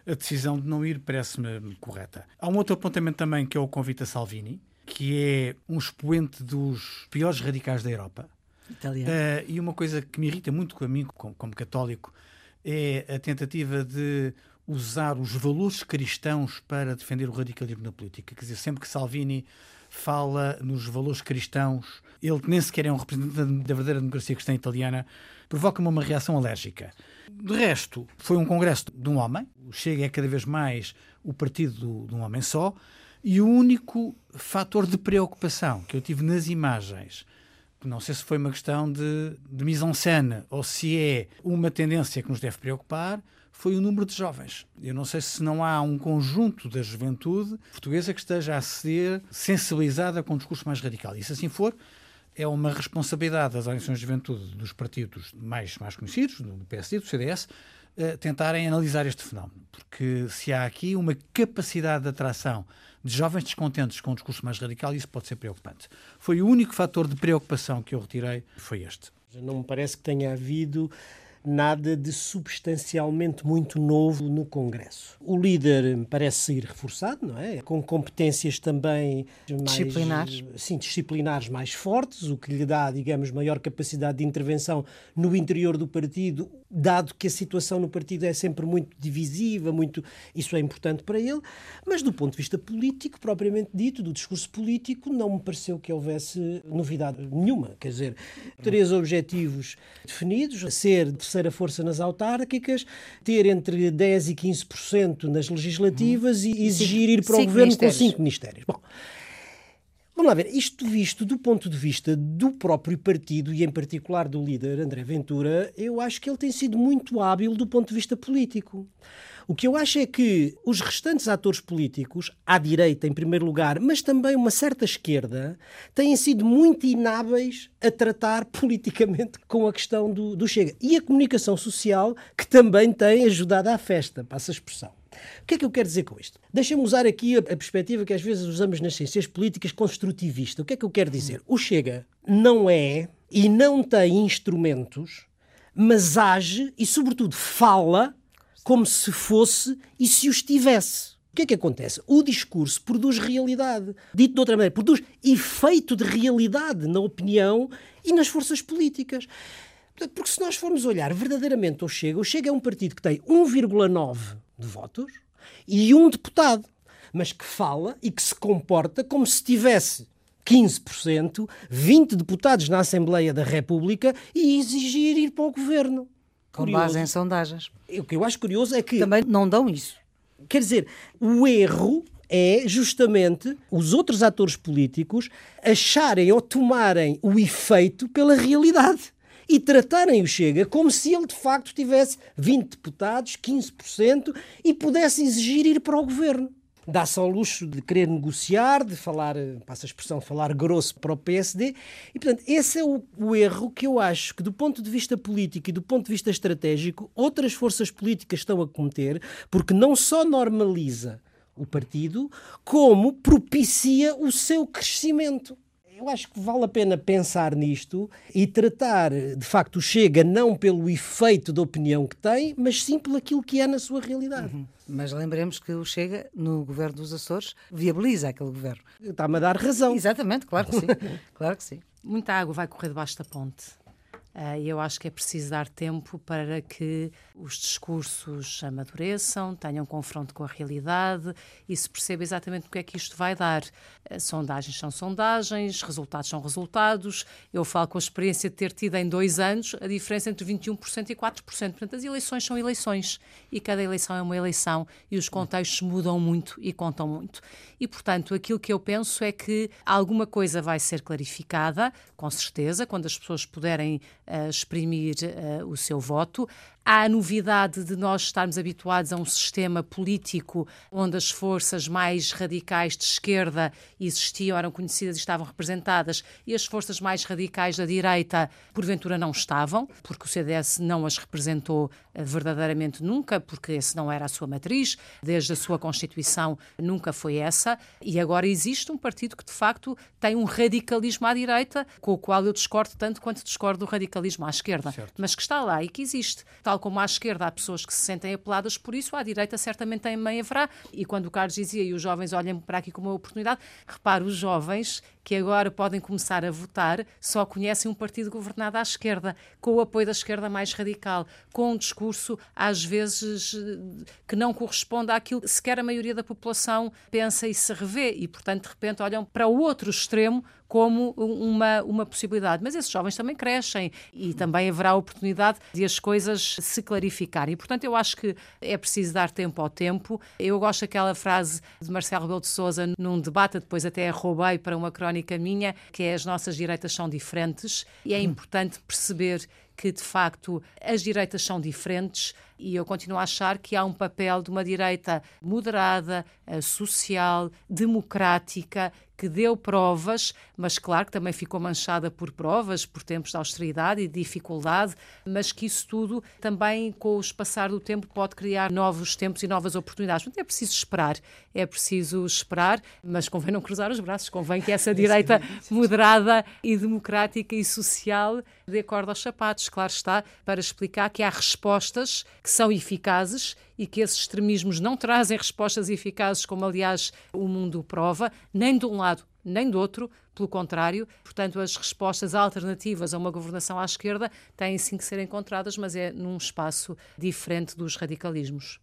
A decisão de não ir parece-me correta. Há um outro apontamento também que é o convite a Salvini, que é um expoente dos piores radicais da Europa. Uh, e uma coisa que me irrita muito a mim, como, como católico, é a tentativa de usar os valores cristãos para defender o radicalismo na política. Quer dizer, sempre que Salvini fala nos valores cristãos, ele nem sequer é um representante da verdadeira democracia cristã italiana, provoca-me uma reação alérgica. De resto, foi um congresso de um homem, Chega é cada vez mais o partido de um homem só, e o único fator de preocupação que eu tive nas imagens, não sei se foi uma questão de, de mise-en-scène ou se é uma tendência que nos deve preocupar, foi o número de jovens. Eu não sei se não há um conjunto da juventude portuguesa que esteja a ser sensibilizada com um discurso mais radical. E se assim for, é uma responsabilidade das organizações de juventude dos partidos mais, mais conhecidos, do PSD, do CDS, uh, tentarem analisar este fenómeno. Porque se há aqui uma capacidade de atração de jovens descontentes com um discurso mais radical, isso pode ser preocupante. Foi o único fator de preocupação que eu retirei, foi este. Não me parece que tenha havido nada de substancialmente muito novo no Congresso. O líder parece ir reforçado, não é? Com competências também mais, disciplinares. Sim, disciplinares mais fortes, o que lhe dá, digamos, maior capacidade de intervenção no interior do partido, dado que a situação no partido é sempre muito divisiva, muito isso é importante para ele, mas do ponto de vista político, propriamente dito, do discurso político, não me pareceu que houvesse novidade nenhuma. Quer dizer, três objetivos definidos: ser terceira força nas autárquicas, ter entre 10 e 15% nas legislativas e exigir ir para o governo ministérios. com cinco ministérios. Bom, Vamos lá ver, isto visto do ponto de vista do próprio partido e em particular do líder André Ventura, eu acho que ele tem sido muito hábil do ponto de vista político. O que eu acho é que os restantes atores políticos, à direita em primeiro lugar, mas também uma certa esquerda, têm sido muito inábeis a tratar *laughs* politicamente com a questão do, do Chega. E a comunicação social, que também tem ajudado à festa, passa a expressão. O que é que eu quero dizer com isto? Deixa-me usar aqui a, perspectiva que às vezes usamos nas ciências políticas construtivista. O que é que eu quero dizer? O Chega não é e não tem instrumentos, mas age e, sobretudo, fala como se fosse e se os tivesse. O que é que acontece? O discurso produz realidade. Dito de outra maneira, produz efeito de realidade na opinião e nas forças políticas. Porque se nós formos olhar verdadeiramente ao Chega, o Chega é um partido que tem 1,9 de votos e um deputado, mas que fala e que se comporta como se tivesse 15%, 20 deputados na Assembleia da República e exigir ir para o governo. Com Curioso. base em sondagens. O que eu acho curioso é que Também não dão isso. Quer dizer, o erro é justamente os outros atores políticos acharem ou tomarem o efeito pela realidade e tratarem o Chega como se ele de facto tivesse 20 deputados, 15% e pudesse exigir ir para o governo. Dá-se ao luxo de querer negociar, de falar, eh, passa a expressão, falar grosso para o PSD. E, portanto, esse é o, o erro que eu acho que, do ponto de vista político e do ponto de vista estratégico, outras forças políticas estão a cometer, porque não só normaliza o partido, como propicia o seu crescimento. Eu acho que vale a pena pensar nisto e tratar, de facto, o Chega não pelo efeito da opinião que tem, mas sim pelo aquilo que é na sua realidade. Mas lembremos que o Chega, no governo dos Açores, viabiliza aquele governo. Está-me a dar razão. Exatamente, claro que sim. *laughs* claro que sim. Muita água vai correr debaixo da ponte. E eu acho que é preciso dar tempo para que os discursos amadureçam, tenham confronto com a realidade e se perceba exatamente o que é que isto vai dar. Ah, Sondagens são sondagens, resultados são resultados. Eu falo com a experiência de ter tido em dois anos a diferença entre 21% e 4%. Portanto, as eleições são eleições e cada eleição é uma eleição e os contextos mudam muito e contam muito. E, portanto, aquilo que eu penso é que alguma coisa vai ser clarificada, com certeza, quando as pessoas puderem exprimir ah, o seu voto. Há a novidade de nós estarmos habituados a um sistema político onde as forças mais radicais de esquerda existiam, eram conhecidas e estavam representadas, e as forças mais radicais da direita, porventura, não estavam, porque o CDS não as representou eh, verdadeiramente nunca, porque esse não era a sua matriz, desde a sua Constituição nunca foi essa, e agora existe um partido que, de facto, tem um radicalismo à direita, com o qual eu discordo tanto quanto discordo do radicalismo à esquerda, mas que está lá e que existe. Tal como à esquerda há pessoas que se sentem apeladas por isso, à direita certamente também haverá. E quando o Carlos dizia, e os jovens olhem para aqui como uma oportunidade, repare, os jovens que agora podem começar a votar só conhecem um partido governado à esquerda, com o apoio da esquerda mais radical, com um discurso, às vezes, eh, que não corresponde àquilo que sequer a maioria da população pensa e se revê. E, portanto, de repente olham para o outro extremo como uma, uma possibilidade. Mas esses jovens também crescem e também haverá oportunidade de as coisas se clarificarem. E, portanto, eu acho que é preciso dar tempo ao tempo. Eu gosto daquela frase de Marcelo Rebelo de Sousa num debate, depois até a roubei para uma crónica minha, que é as nossas direitas são diferentes e é importante perceber que de facto as direitas são diferentes e eu continuo a achar que há um papel de uma direita moderada, eh, social, democrática, que deu provas, mas claro que também ficou manchada por provas, por tempos de austeridade e de dificuldade, mas que isso tudo também, com o passar do tempo, pode criar novos tempos e novas oportunidades. Portanto, é preciso esperar, é preciso esperar, mas convém não cruzar os braços, convém que essa *laughs* direita moderada e democrática e social dê corda aos sapatos. claro está, para explicar que há respostas que são eficazes e que esses extremismos não trazem respostas eficazes, como aliás o mundo prova, nem de um lado nem do outro, pelo contrário. Portanto, as respostas alternativas a uma governação à esquerda têm sim que ser encontradas, mas é num espaço diferente dos radicalismos.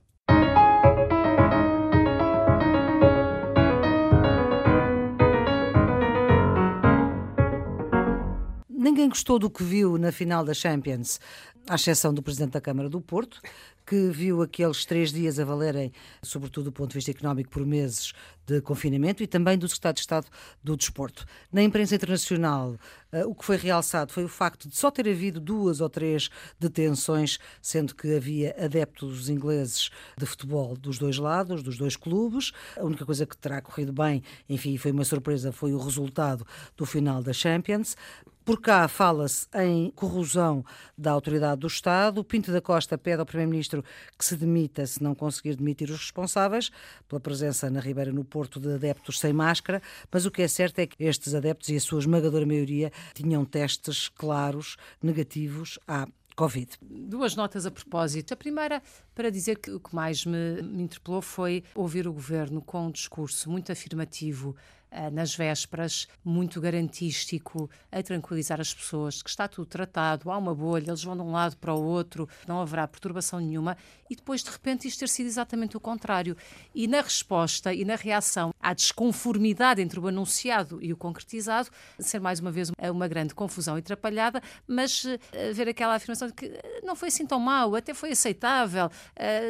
Ninguém gostou do que viu na final da Champions, à exceção do Presidente da Câmara do Porto, que viu aqueles três dias a valerem, sobretudo do ponto de vista económico, por meses de confinamento e também do Secretário de Estado do Desporto. Na imprensa internacional, uh, o que foi realçado foi o facto de só ter havido duas ou três detenções, sendo que havia adeptos ingleses de futebol dos dois lados, dos dois clubes. A única coisa que terá corrido bem, enfim, foi uma surpresa, foi o resultado do final da Champions. Por cá fala-se em corrosão da autoridade do Estado. Pinto da Costa pede ao Primeiro-Ministro que se demita se não conseguir demitir os responsáveis pela presença na Ribeira no Porto de adeptos sem máscara, mas o que é certo é que estes adeptos e a sua esmagadora maioria tinham testes claros negativos à Covid. Duas notas a propósito. A primeira, para dizer que o que mais me, me interpelou foi ouvir o governo com um discurso muito afirmativo nas vésperas, muito garantístico, a tranquilizar as pessoas que está tudo tratado, há uma bolha, eles vão de um lado para o outro, não haverá perturbação nenhuma, e depois de repente isto ter sido exatamente o contrário. E na resposta e na reação à desconformidade entre o anunciado e o concretizado, ser mais uma vez uma grande confusão e atrapalhada, mas uh, ver aquela afirmação de que uh, não foi assim tão mal, até foi aceitável,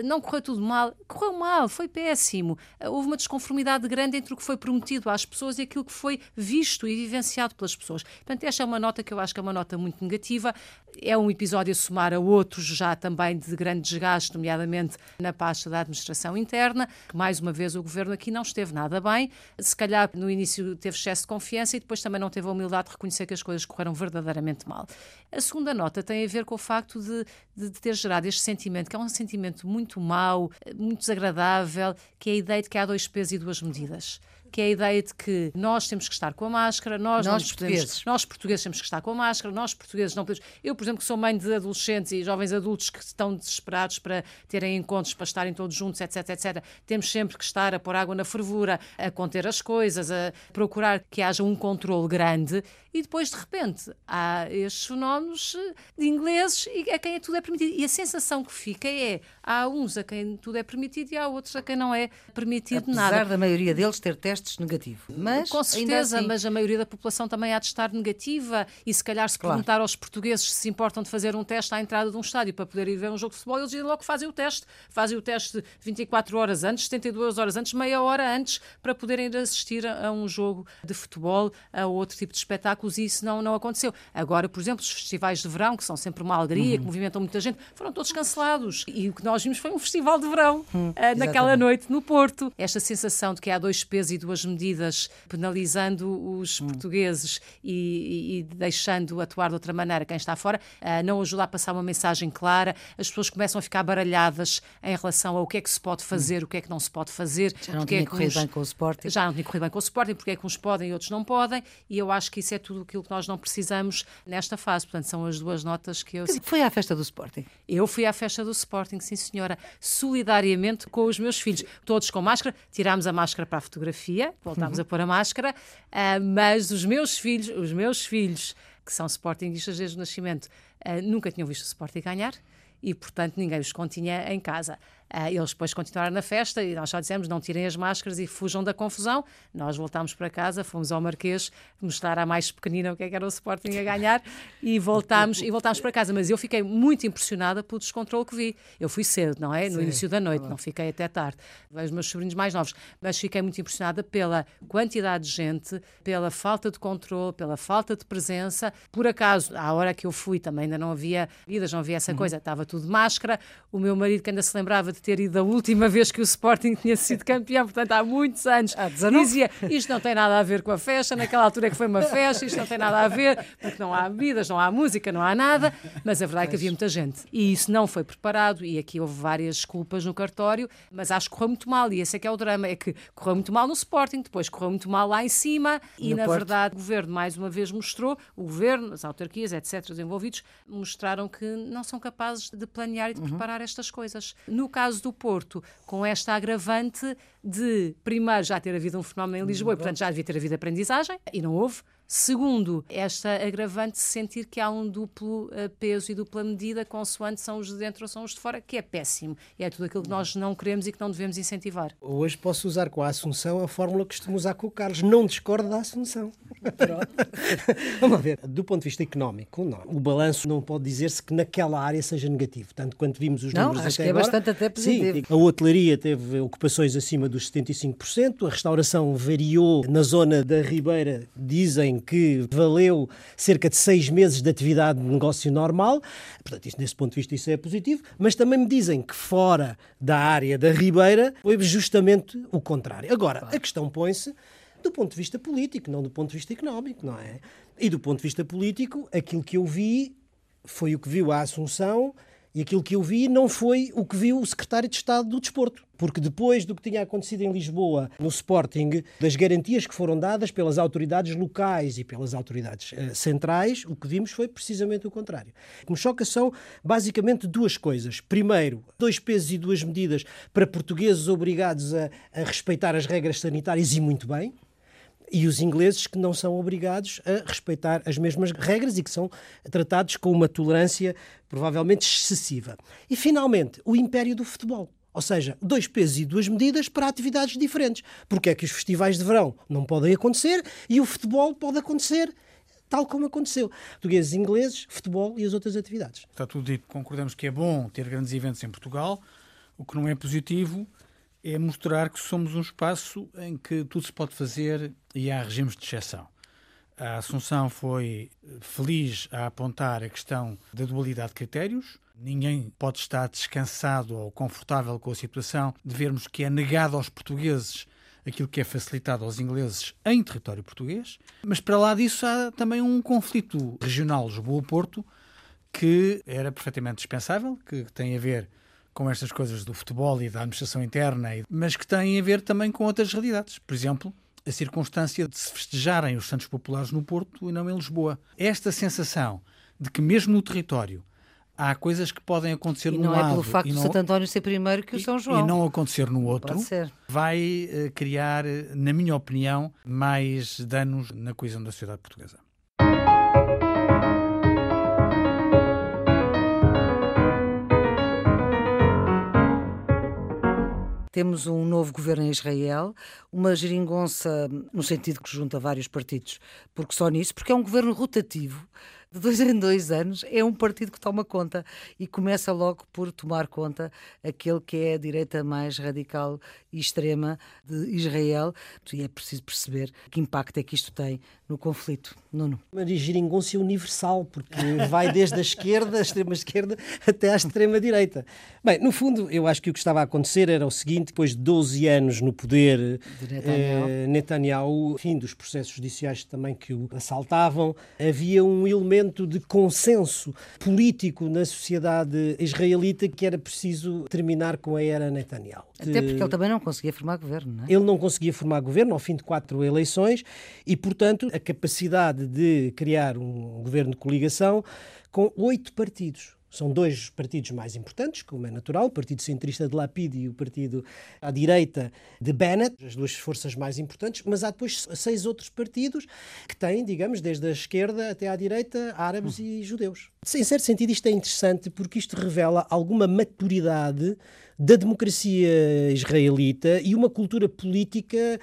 não correu tudo mal, correu mal, foi péssimo. houve uma desconformidade grande entre o que foi prometido às pessoas e aquilo que foi visto e vivenciado pelas pessoas. Portanto, esta é uma nota que eu acho que é uma nota muito negativa. É um episódio a somar a outros já também de grande desgaste, nomeadamente na pasta da administração interna, mais uma vez o governo aqui não esteve nada bem. Se calhar no início teve excesso de confiança e depois também não teve a humildade de reconhecer que as coisas correram verdadeiramente mal. A segunda nota tem a ver com o facto de, de, de ter gerado este sentimento, que é um sentimento muito mau, muito desagradável, que é a ideia de que há dois pesos e duas medidas que é a ideia de que nós temos que estar com a máscara, nós, nós portugueses. Podemos, nós portugueses temos que estar com a máscara, nós portugueses não podemos. Eu, por exemplo, que sou mãe de adolescentes e jovens adultos que estão desesperados para terem encontros, para estarem todos juntos, etc, etc, temos sempre que estar a pôr água na fervura, a conter as coisas, a procurar que haja um controle grande e depois, de repente, há estes fenómenos de ingleses e a quem tudo é permitido. E a sensação que fica é há uns a quem tudo é permitido e há outros a quem não é permitido Apesar nada. Apesar da maioria deles ter testes negativos. Mas, Com certeza, assim... mas a maioria da população também há de estar negativa e se calhar se claro. perguntar aos portugueses se se importam de fazer um teste à entrada de um estádio para poder ir ver um jogo de futebol, eles dizem logo que fazem o teste. Fazem o teste 24 horas antes, 72 horas antes, meia hora antes, para poderem ir assistir a um jogo de futebol, a outro tipo de espetáculos e isso não, não aconteceu. Agora, por exemplo, os festivais de verão, que são sempre uma alegria, uhum. que movimentam muita gente, foram todos cancelados. E o que nós vimos foi um festival de verão, uhum, uh, naquela noite no Porto. Esta sensação de que há dois pesos e duas medidas penalizando os uhum. portugueses e, e, deixando atuar de outra maneira quem está fora, uh, não ajuda a passar uma mensagem clara. As pessoas começam a ficar baralhadas em relação ao que é que se pode fazer, o que é que não se pode fazer. Já não tinha é corrido uns... bem com o Sporting. Já não tinha corrido bem com o Sporting, porque é que uns podem e outros não podem. E eu acho que isso é tudo aquilo que nós não precisamos nesta fase. Portanto, são as duas notas que eu. Foi à festa do Sporting? Eu fui à festa do Sporting, sim, senhora, solidariamente com os meus filhos, todos com máscara. Tirámos a máscara para a fotografia, voltámos uhum. a pôr a máscara, uh, mas os meus filhos, os meus filhos, que são Sportingistas desde o nascimento, uh, nunca tinham visto o Sporting ganhar e, portanto, ninguém os continha em casa. Uh, eles depois continuaram na festa e nós só dissemos não tirem as máscaras e fujam da confusão. Nós voltámos para casa, fomos ao Marquês mostrar à mais pequenina o que, é que era o Sporting a ganhar e voltámos, e voltámos para casa. Mas eu fiquei muito impressionada pelo descontrole que vi. Eu fui cedo, não é? No Sim, início da noite, não fiquei até tarde. Vejo os meus sobrinhos mais novos, mas fiquei muito impressionada pela quantidade de gente, pela falta de controle, pela falta de presença. Por acaso, à hora que eu fui também ainda não havia vidas, não havia essa uhum. coisa, estava tudo de máscara. O meu marido, que ainda se lembrava de de ter ido da última vez que o Sporting tinha sido campeão, portanto há muitos anos. Há 19. Dizia isto não tem nada a ver com a festa, naquela altura é que foi uma festa, isto não tem nada a ver, porque não há bebidas, não há música, não há nada, mas a verdade é que havia muita gente. E isso não foi preparado, e aqui houve várias desculpas no cartório, mas acho que correu muito mal, e esse é que é o drama, é que correu muito mal no Sporting, depois correu muito mal lá em cima, e No na Porto. verdade o governo mais uma vez mostrou, o governo, as autarquias, etc., os envolvidos, mostraram que não são capazes de planear e de preparar estas coisas. No caso do Porto, com esta agravante de, primeiro, já ter havido um fenómeno em Lisboa, e portanto já devia ter havido aprendizagem, e não houve. Segundo, esta agravante de sentir que há um duplo eh, peso e dupla medida, consoante são os de dentro ou são os de fora, que é péssimo. E é tudo aquilo que nós não queremos e que não devemos incentivar. Hoje posso usar com a Assunção a fórmula que costumo usar com o Carlos. Não discordo da Assunção. *laughs* Vamos ver. Do ponto de vista económico, não. o balanço não pode dizer-se que naquela área seja negativo. Tanto quanto vimos os Não, números acho até que é agora, bastante até positivo. Sim, a hotelaria teve ocupações acima dos 75%, a restauração variou na zona da Ribeira, dizem que valeu cerca de seis meses de atividade de negócio normal. Portanto, isso, nesse ponto de vista, isso é positivo. Mas também me dizem que fora da área da Ribeira foi justamente o contrário. Agora, a questão põe-se do ponto de vista político, não do ponto de vista económico, não é? E do ponto de vista político, aquilo que eu vi foi o que viu a Assunção e aquilo que eu vi não foi o que viu o secretário de Estado do Desporto. Porque depois do que tinha acontecido em Lisboa, no Sporting, das garantias que foram dadas pelas autoridades locais e pelas autoridades eh, centrais, o que vimos foi precisamente o contrário. O que me choca são basicamente duas coisas. Primeiro, dois pesos e duas medidas para portugueses obrigados a, a respeitar as regras sanitárias e muito bem e os ingleses que não são obrigados a respeitar as mesmas regras e que são tratados com uma tolerância provavelmente excessiva. E, finalmente, o império do futebol. Ou seja, dois pesos e duas medidas para atividades diferentes. Porque é que os festivais de verão não podem acontecer e o futebol pode acontecer tal como aconteceu. Portugueses, ingleses, futebol e as outras atividades. Está tudo dito. Concordamos que é bom ter grandes eventos em Portugal. O que não é positivo é mostrar que somos um espaço em que tudo se pode fazer e há regimes de exceção. A Assunção foi feliz a apontar a questão da dualidade de critérios. Ninguém pode estar descansado ou confortável com a situação de vermos que é negado aos portugueses aquilo que é facilitado aos ingleses em território português. Mas para lá disso há também um conflito regional Lisboa-Porto que era perfeitamente dispensável, que tem a ver com estas coisas do futebol e da administração interna, mas que têm a ver também com outras realidades. Por exemplo, a circunstância de se festejarem os Santos Populares no Porto e não em Lisboa. Esta sensação de que mesmo no território há coisas que podem acontecer E num não é lado pelo facto e de não, Santo António ser primeiro que o São João. e não acontecer no outro, vai eh, criar, eh, na minha opinião, mais danos na coesão da sociedade portuguesa. Temos um novo governo em Israel, uma geringonça no sentido que junta vários partidos, porque só nisso, porque é um governo rotativo. De dois em dois anos é um partido que toma conta e começa logo por tomar conta aquele que é a direita mais radical e extrema de Israel. E é preciso perceber que impacto é que isto tem no conflito. Nuno. Uma geringonça universal, porque vai desde a esquerda, a extrema-esquerda, até à extrema-direita. Bem, no fundo, eu acho que o que estava a acontecer era o seguinte: depois de 12 anos no poder, De Netanyahu. eh, Netanyahu, fim dos processos judiciais também que o assaltavam, havia um elemento de consenso político na sociedade israelita que era preciso terminar com a era Netanyahu. Até porque ele também não conseguia formar governo, não é? Ele não conseguia formar governo ao fim de quatro eleições e, portanto, a capacidade de criar um governo de coligação com oito partidos. São dois partidos mais importantes, como é natural, o Partido Centrista de Lapid e o Partido à direita de Bennett, as duas forças mais importantes, mas há depois seis outros partidos que têm, digamos, desde a esquerda até à direita, árabes e judeus. Em certo sentido, isto é interessante porque isto revela alguma maturidade da democracia israelita e uma cultura política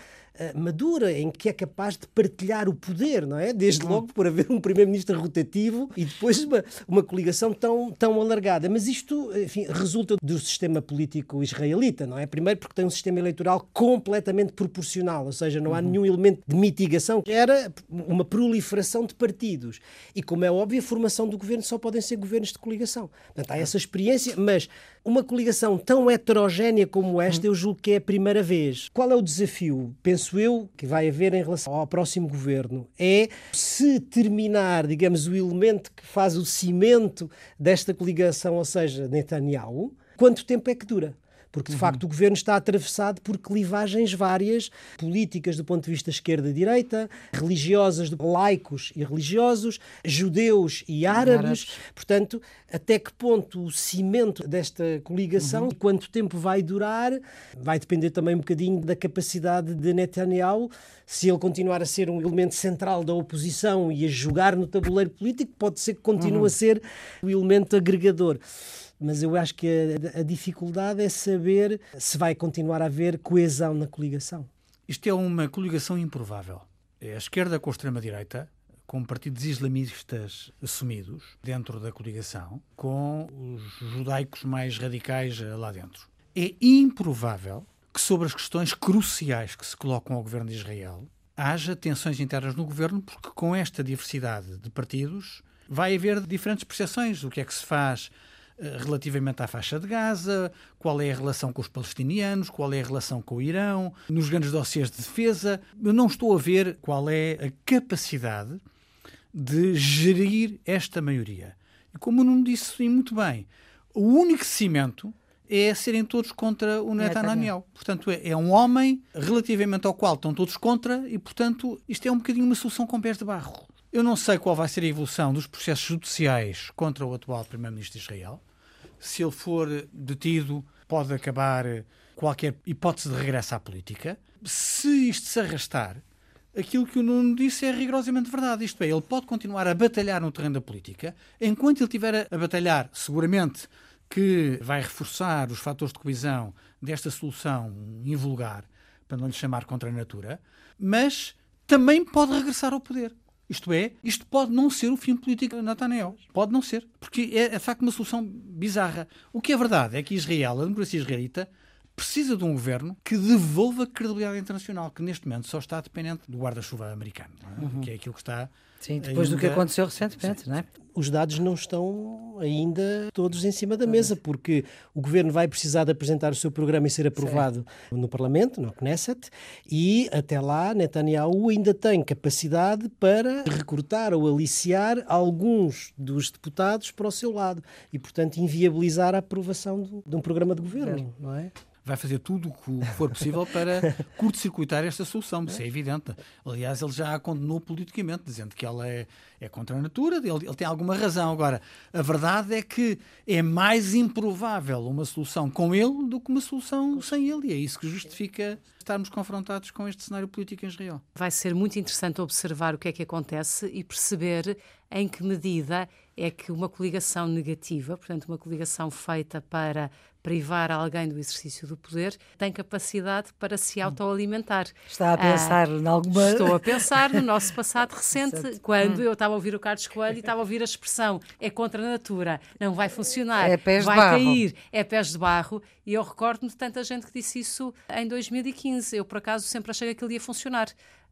madura, em que é capaz de partilhar o poder, não é? Desde uhum. logo por haver um primeiro-ministro rotativo e depois uma, uma coligação tão, tão alargada. Mas isto, enfim, resulta do sistema político israelita, não é? Primeiro porque tem um sistema eleitoral completamente proporcional, ou seja, não há uhum. nenhum elemento de mitigação. Era uma proliferação de partidos. E, como é óbvio, a formação do governo só podem ser governos de coligação. Portanto, há essa experiência, mas uma coligação tão heterogénea como esta, eu julgo que é a primeira vez. Qual é o desafio, penso eu, que vai haver em relação ao próximo governo? É se terminar, digamos, o elemento que faz o cimento desta coligação, ou seja, Netanyahu, quanto tempo é que dura? Porque de uhum. facto o governo está atravessado por clivagens várias, políticas do ponto de vista esquerda-direita, religiosas, laicos e religiosos, judeus e árabes. árabes. Portanto, até que ponto o cimento desta coligação, uhum. quanto tempo vai durar, vai depender também um bocadinho da capacidade de Netanyahu. Se ele continuar a ser um elemento central da oposição e a jogar no tabuleiro político, pode ser que continue uhum. a ser o elemento agregador mas eu acho que a, a, dificuldade é saber se vai continuar a haver coesão na coligação. Isto é uma coligação improvável. É a esquerda com a extrema-direita, com partidos islamistas assumidos dentro da coligação, com os judaicos mais radicais lá dentro. É improvável que, sobre as questões cruciais que se colocam ao governo de Israel, haja tensões internas no governo, porque com esta diversidade de partidos vai haver diferentes percepções do que é que se faz eh, relativamente à faixa de Gaza, qual é a relação com os palestinianos, qual é a relação com o Irão, nos grandes dossiês de defesa. Eu não estou a ver qual é a capacidade de gerir esta maioria. E como não disse muito bem, o único cimento é serem todos contra o Netanyahu. Portanto, é, é um homem relativamente ao qual estão todos contra e, portanto, isto é um bocadinho uma solução com pés de barro. Eu não sei qual vai ser a evolução dos processos judiciais contra o atual Primeiro-Ministro de Israel. Se ele for detido, pode acabar qualquer hipótese de regresso à política. Se isto se arrastar, aquilo que o Nuno disse é rigorosamente verdade. Isto é, ele pode continuar a batalhar no terreno da política, enquanto ele estiver a batalhar, seguramente que vai reforçar os fatores de coesão desta solução invulgar, para não lhe chamar contra a natura, mas também pode regressar ao poder. Isto é, isto pode não ser o fim político de Netanyahu. Pode não ser. Porque é, é de facto uma solução bizarra. O que é verdade é que Israel, a democracia israelita, precisa de um governo que devolva credibilidade internacional, que neste momento só está dependente do guarda-chuva americano, é? uhum. que é aquilo que está. Sim, depois ainda... do que aconteceu recentemente, Sim. não é? Os dados não estão ainda todos em cima da mesa, porque o governo vai precisar de apresentar o seu programa e ser aprovado Sim. no Parlamento, no Knesset, e até lá Netanyahu ainda tem capacidade para recrutar ou aliciar alguns dos deputados para o seu lado e, portanto, inviabilizar a aprovação de um programa de governo, não é? Vai fazer tudo o que for possível para *laughs* curto-circuitar esta solução, isso é evidente. Aliás, ele já a condenou politicamente, dizendo que ela é, é contra a natura, ele, ele tem alguma razão. Agora, a verdade é que é mais improvável uma solução com ele do que uma solução sem ele, e é isso que justifica estarmos confrontados com este cenário político em Israel. Vai ser muito interessante observar o que é que acontece e perceber em que medida é que uma coligação negativa, portanto, uma coligação feita para privar alguém do exercício do poder, tem capacidade para se autoalimentar. Está a pensar ah, em alguma. Estou a pensar no nosso passado *laughs* recente, quando hum. eu estava a ouvir o Carlos Coelho e estava a ouvir a expressão é contra a natura, não vai funcionar, é vai cair, é pés de barro. E eu recordo-me de tanta gente que disse isso em 2015. Eu, por acaso, sempre achei que aquilo ia funcionar.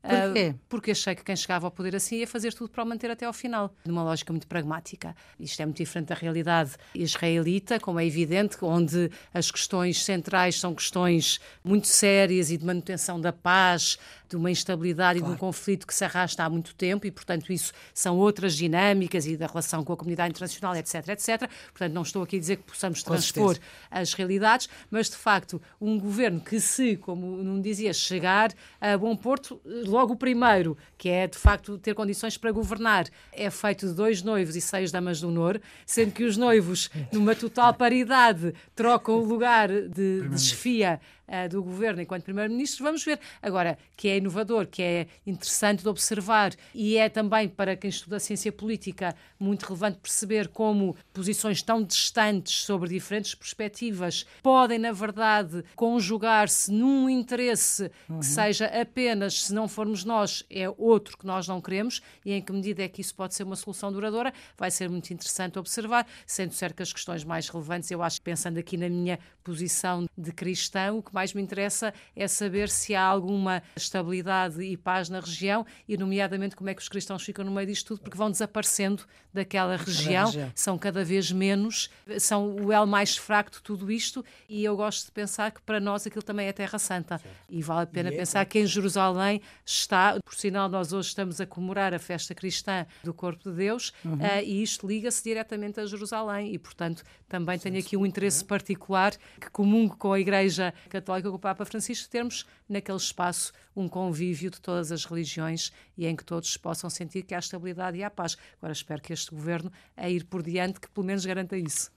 Porquê? Uh, porque achei que quem chegava ao poder assim ia fazer tudo para o manter até ao final, numa lógica muito pragmática. Isto é muito diferente da realidade israelita, como é evidente, onde as questões centrais são questões muito sérias e de manutenção da paz, de uma instabilidade claro. e de um conflito que se arrasta há muito tempo e, portanto, isso são outras dinâmicas e da relação com a comunidade internacional, etc, etc. Portanto, não estou aqui a dizer que possamos transpor as realidades, mas, de facto, um governo que se, como não dizia, chegar a bom porto, logo o primeiro, que é, de facto, ter condições para governar, é feito de dois noivos e seis damas do honor, sendo que os noivos, numa total paridade, trocam o lugar de, de chefia uh, do governo enquanto primeiro-ministro, vamos ver. Agora, que é inovador, que é interessante de observar e é também para quem estuda a ciência política muito relevante perceber como posições tão distantes sobre diferentes perspectivas podem, na verdade, conjugar-se num interesse uhum. que seja apenas, se não formos nós, é outro que nós não queremos e em que medida é que isso pode ser uma solução duradoura, vai ser muito interessante observar, sendo certo que as questões mais relevantes, eu acho que pensando aqui na minha posição de cristão, o que mais me interessa é saber se há alguma estabilidade e paz na região e, nomeadamente, como é que os cristãos ficam no meio disto tudo, porque vão desaparecendo daquela região, região. são cada vez menos, são o elo mais fraco de tudo isto e eu gosto de pensar que para nós aquilo também é Terra Santa. Certo. E vale a pena é pensar é. que em Jerusalém está, por sinal, nós hoje estamos a comemorar a festa cristã do Corpo de Deus uhum. uh, e isto liga-se diretamente a Jerusalém e, portanto, também tenho aqui um interesse particular que comungo com a Igreja Católica, com o Papa Francisco, termos naquele espaço um convívio de todas as religiões e em que todos possam sentir que há estabilidade e há paz. Agora espero que este governo, a ir por diante, que pelo menos garanta isso.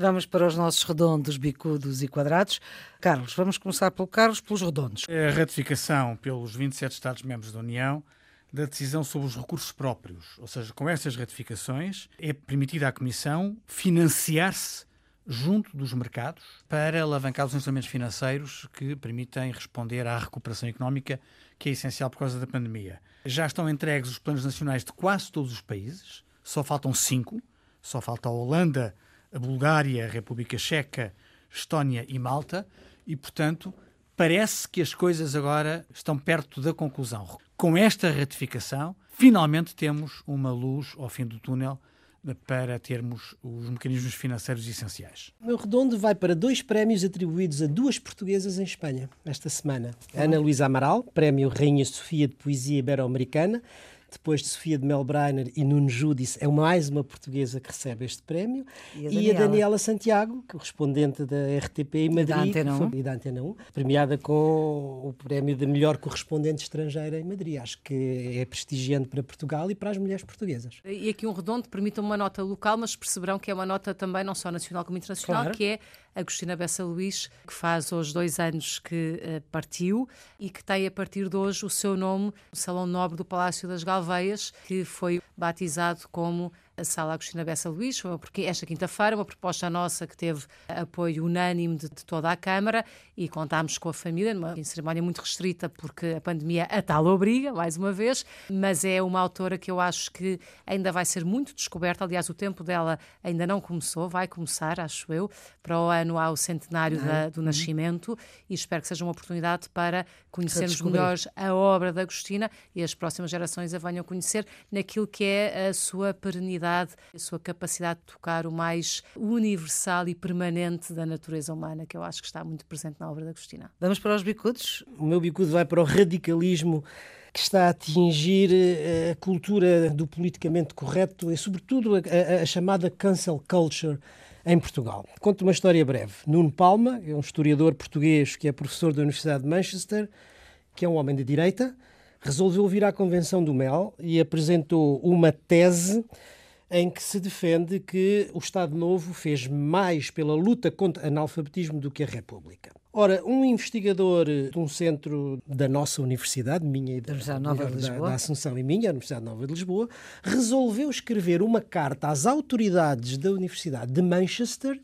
Vamos para os nossos redondos, bicudos e quadrados. Carlos, vamos começar pelo Carlos, pelos redondos. É a ratificação pelos 27 Estados-membros da União da decisão sobre os recursos próprios. Ou seja, com estas ratificações é permitida à Comissão financiar-se junto dos mercados para alavancar os instrumentos financeiros que permitem responder à recuperação económica que é essencial por causa da pandemia. Já estão entregues os planos nacionais de quase todos os países, só faltam cinco, só falta a Holanda, a Bulgária, a República Checa, Estónia e Malta, e, portanto, parece que as coisas agora estão perto da conclusão. Com esta ratificação, finalmente temos uma luz ao fim do túnel para termos os mecanismos financeiros essenciais. O meu redondo vai para dois prémios atribuídos a duas portuguesas em Espanha esta semana. Ana Luísa Amaral, Prémio Rainha Sofia de Poesia Ibero-Americana, depois de Sofia de Melbreiner e Nuno Júdice, é mais uma portuguesa que recebe este prémio. E a, e a Daniela Santiago, correspondente da RTP em Madrid e da, Antena 1. e da Antena 1, premiada com o prémio de melhor correspondente estrangeira em Madrid. Acho que é prestigiante para Portugal e para as mulheres portuguesas. E aqui um redondo, permita uma nota local, mas perceberão que é uma nota também não só nacional como internacional, claro. que é Agostina Bessa Luís, que faz hoje dois anos que uh, partiu e que tem a partir de hoje o seu nome, o Salão Nobre do Palácio das Galveias, que foi batizado como a Sala Agostina Bessa Luís, porque esta quinta-feira, uma proposta nossa que teve apoio unânime de, de, toda a Câmara e contámos com a família, numa cerimónia muito restrita, porque a pandemia a tal obriga, mais uma vez, mas é uma autora que eu acho que ainda vai ser muito descoberta. Aliás, o tempo dela ainda não começou, vai começar, acho eu. Para o ano há o centenário da, do uhum. nascimento e espero que seja uma oportunidade para conhecermos melhor a obra da Agostina e as próximas gerações a venham conhecer naquilo que é a sua perenidade a sua capacidade de tocar o mais universal e permanente da natureza humana, que eu acho que está muito presente na obra da Agostina. Vamos para os bicudos? O meu bicudo vai para o radicalismo que está a atingir eh, a cultura do politicamente correto e, sobretudo, a, a chamada cancel culture em Portugal. Conto uma história breve. Nuno Palma é um historiador português que é professor da Universidade de Manchester, que é um homem de direita, resolveu vir à Convenção do MEL e apresentou uma tese em que se defende que o Estado Novo fez mais pela luta contra o analfabetismo do que a República. Ora, um investigador de um centro da nossa universidade, minha e da, da, da Assunção e minha, a Universidade Nova de Lisboa, resolveu escrever uma carta às autoridades da Universidade de Manchester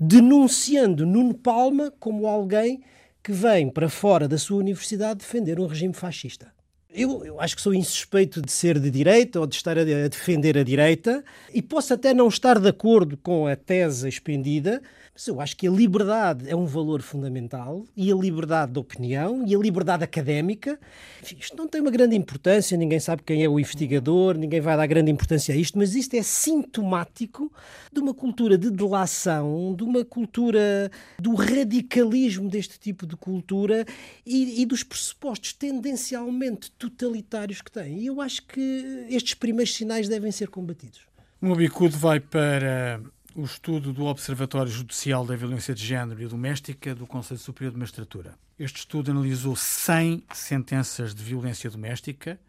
denunciando Nuno Palma como alguém que vem para fora da sua universidade defender um regime fascista. Eu, eu, acho que sou insuspeito de ser de direita ou de estar a, a, defender a direita e posso até não estar de acordo com a tese expendida, mas eu acho que a liberdade é um valor fundamental e a liberdade de opinião e a liberdade académica. Enfim, isto não tem uma grande importância, ninguém sabe quem é o investigador, ninguém vai dar grande importância a isto, mas isto é sintomático de uma cultura de delação, de uma cultura do radicalismo deste tipo de cultura e, e dos pressupostos tendencialmente totalitários que tem. E eu acho que estes primeiros sinais devem ser combatidos. O bicudo vai para o estudo do Observatório Judicial da Violência de Género e Doméstica do Conselho Superior de Magistratura. Este estudo analisou 100 sentenças de violência doméstica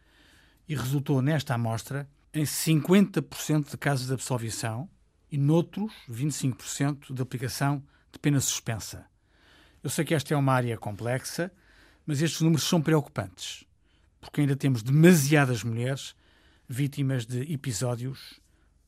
e resultou nesta amostra em 50% de casos de absolvição e noutros 25% de aplicação de pena suspensa. Eu sei que esta é uma área complexa, mas estes números são preocupantes, porque ainda temos demasiadas mulheres vítimas de episódios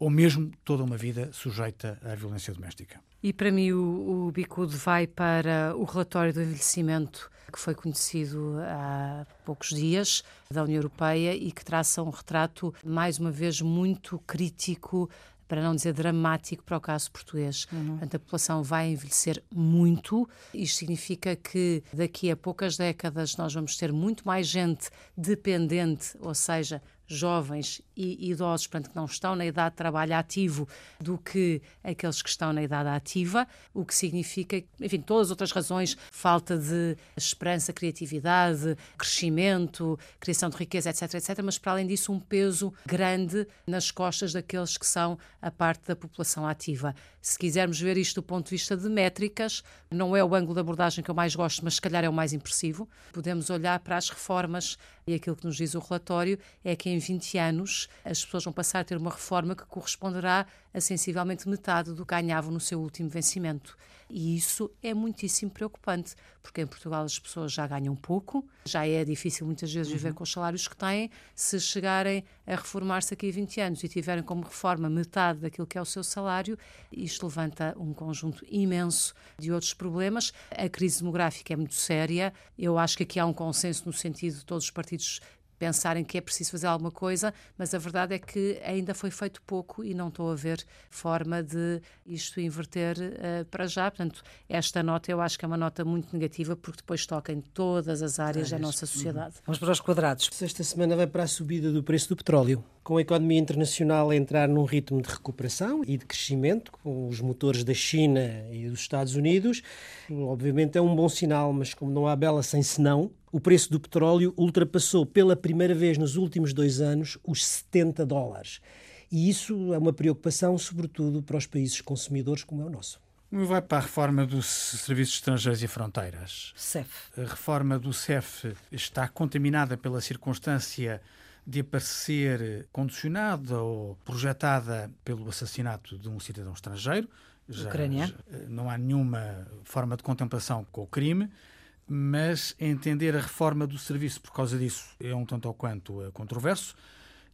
ou mesmo toda uma vida sujeita à violência doméstica. E para mim o, o bicudo vai para o relatório do envelhecimento que foi conhecido há poucos dias da União Europeia e que traça um retrato mais uma vez muito crítico para não dizer dramático para o caso português. Uhum. Portanto, a população vai envelhecer muito. Isto significa que daqui a poucas décadas nós vamos ter muito mais gente dependente, ou seja, jovens e idosos, portanto, que não estão na idade de trabalho ativo, do que aqueles que estão na idade ativa, o que significa, enfim, todas as outras razões, falta de esperança, criatividade, crescimento, criação de riqueza, etc, etc, mas para além disso, um peso grande nas costas daqueles que são a parte da população ativa. Se quisermos ver isto do ponto de vista de métricas, não é o ângulo de abordagem que eu mais gosto, mas se calhar é o mais impressivo. Podemos olhar para as reformas e aquilo que nos diz o relatório é que em 20 anos as pessoas vão passar a ter uma reforma que corresponderá a sensivelmente metade do que ganhavam no seu último vencimento. E isso é muitíssimo preocupante, porque em Portugal as pessoas já ganham pouco, já é difícil muitas vezes viver uhum. com os salários que têm. Se chegarem a reformar-se aqui a 20 anos e tiverem como reforma metade daquilo que é o seu salário, isto levanta um conjunto imenso de outros problemas. A crise demográfica é muito séria. Eu acho que aqui há um consenso no sentido de todos os partidos pensarem que é preciso fazer alguma coisa, mas a verdade é que ainda foi feito pouco e não estou a ver forma de isto inverter uh, para já. Portanto, esta nota eu acho que é uma nota muito negativa porque depois toca em todas as áreas da nossa sociedade. Vamos para os quadrados. Esta semana vai para a subida do preço do petróleo. Com a economia internacional a entrar num ritmo de recuperação e de crescimento, com os motores da China e dos Estados Unidos, obviamente é um bom sinal, mas como não há bela sem senão, o preço do petróleo ultrapassou pela primeira vez nos últimos dois anos os 70 dólares. E isso é uma preocupação, sobretudo para os países consumidores como é o nosso. Vai para a reforma dos Serviços Estrangeiros e Fronteiras. CEF. A reforma do CEF está contaminada pela circunstância de aparecer condicionada ou projetada pelo assassinato de um cidadão estrangeiro. Já, já, não há nenhuma forma de contemplação com o crime mas entender a reforma do serviço por causa disso é um tanto ou quanto eh, controverso.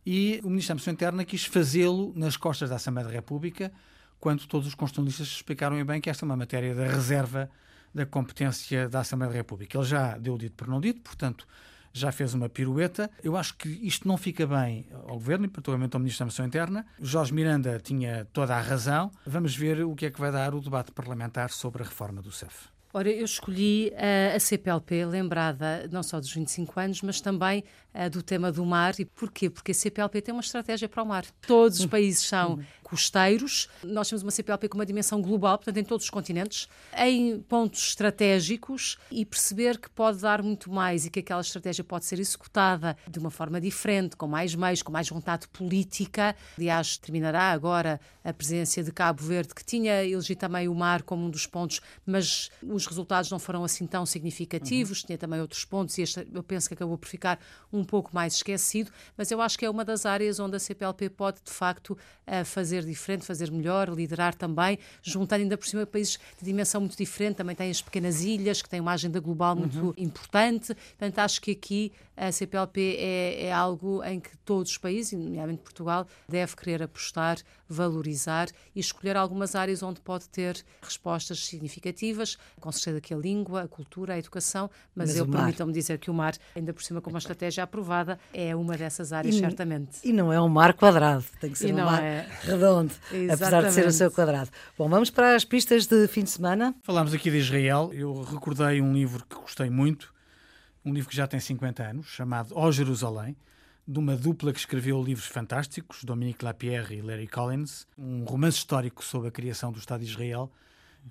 E o Ministro da Administração Interna quis fazê-lo nas costas da Assembleia da República, quando todos os constitucionalistas explicaram bem que esta é uma matéria da reserva da competência da Assembleia da República. Ele já deu dito por não dito, portanto, já fez uma pirueta. Eu acho que isto não fica bem ao Governo e, particularmente, ao Ministro da Administração Interna. Jorge Miranda tinha toda a razão. Vamos ver o que é que vai dar o debate parlamentar sobre a reforma do CEF. Ora, eu escolhi uh, a CPLP, lembrada não só dos 25 anos, mas também do tema do mar. E porquê? Porque a CPLP tem uma estratégia para o mar. Todos os hum. países são hum. costeiros. Nós temos uma CPLP com uma dimensão global, portanto, em todos os continentes, em pontos estratégicos e perceber que pode dar muito mais e que aquela estratégia pode ser executada de uma forma diferente, com mais meios, com mais vontade política. Aliás, terminará agora a presidência de Cabo Verde, que tinha elegido também o mar como um dos pontos, mas os resultados não foram assim tão significativos. Uhum. Tinha também outros pontos e este, eu penso que acabou por ficar um pouco mais esquecido, mas eu acho que é uma das áreas onde a CPLP pode, de facto, uh, fazer diferente, fazer melhor, liderar também, juntando ainda por cima países de dimensão muito diferente. Também tem as pequenas ilhas, que têm uma agenda global muito uhum. importante. Portanto, acho que aqui a CPLP é, é algo em que todos os países, nomeadamente Portugal, deve querer apostar, valorizar e escolher algumas áreas onde pode ter respostas significativas, com certeza que a língua, a cultura, a educação, mas, mas eu permitam-me dizer que o mar, ainda por cima com uma estratégia aprovada, é uma dessas áreas, e, certamente. E não é um mar quadrado, tem que ser e um mar é. redondo, Exatamente. apesar de ser o seu quadrado. Bom, vamos para as pistas de fim de semana. Falámos aqui de Israel, eu recordei um livro que gostei muito, um livro que já tem 50 anos, chamado Ó Jerusalém, de uma dupla que escreveu livros fantásticos, Dominique Lapierre e Larry Collins, um romance histórico sobre a criação do Estado de Israel,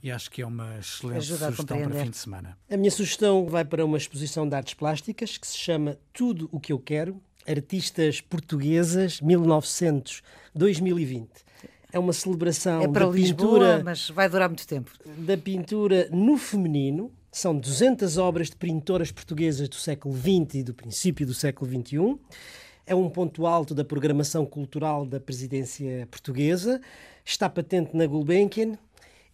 e acho que é uma excelente Ajuda sugestão para fim de semana. A minha sugestão vai para uma exposição de artes plásticas que se chama Tudo o que eu quero, Artistas Portuguesas 1900-2020. É uma celebração é para da Lisboa, pintura, mas vai durar muito tempo. Da pintura no feminino, são 200 obras de pintoras portuguesas do século XX e do princípio do século XXI. é um ponto alto da programação cultural da presidência portuguesa, está patente na Gulbenkian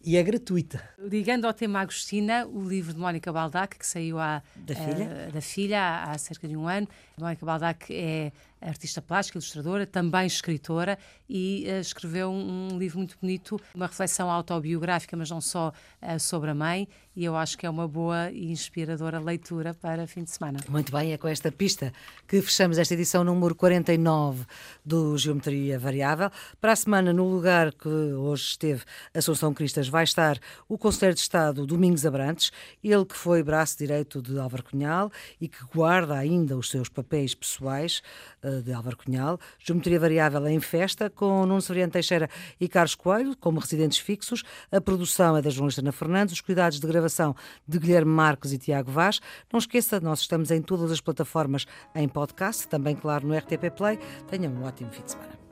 e é gratuita. Ligando ao tema Agostina, o livro de Mónica Baldac, que saiu à, da filha, uh, da filha há, há, cerca de um ano. Mónica Baldac é artista plástica, ilustradora, também escritora e uh, escreveu um, um, livro muito bonito, uma reflexão autobiográfica, mas não só uh, sobre a mãe, e eu acho que é uma boa e inspiradora leitura para fim de semana. Muito bem, é com esta pista que fechamos esta edição número 49 do Geometria Variável. Para a semana, no lugar que hoje esteve Assunção Cristas, vai estar o Conselheiro de Estado Domingos Abrantes, ele que foi braço direito de Álvaro Cunhal e que guarda ainda os seus papéis pessoais uh, de Álvaro Cunhal. Geometria Variável em festa, com Nuno Severiano Teixeira e Carlos Coelho, como residentes fixos. A produção é da jornalista Ana Fernandes, os cuidados de gravação de Guilherme Marques e Tiago Vaz. Não esqueça, nós estamos em todas as plataformas em podcast, também, claro, no RTP Play. Tenham um ótimo fim de semana.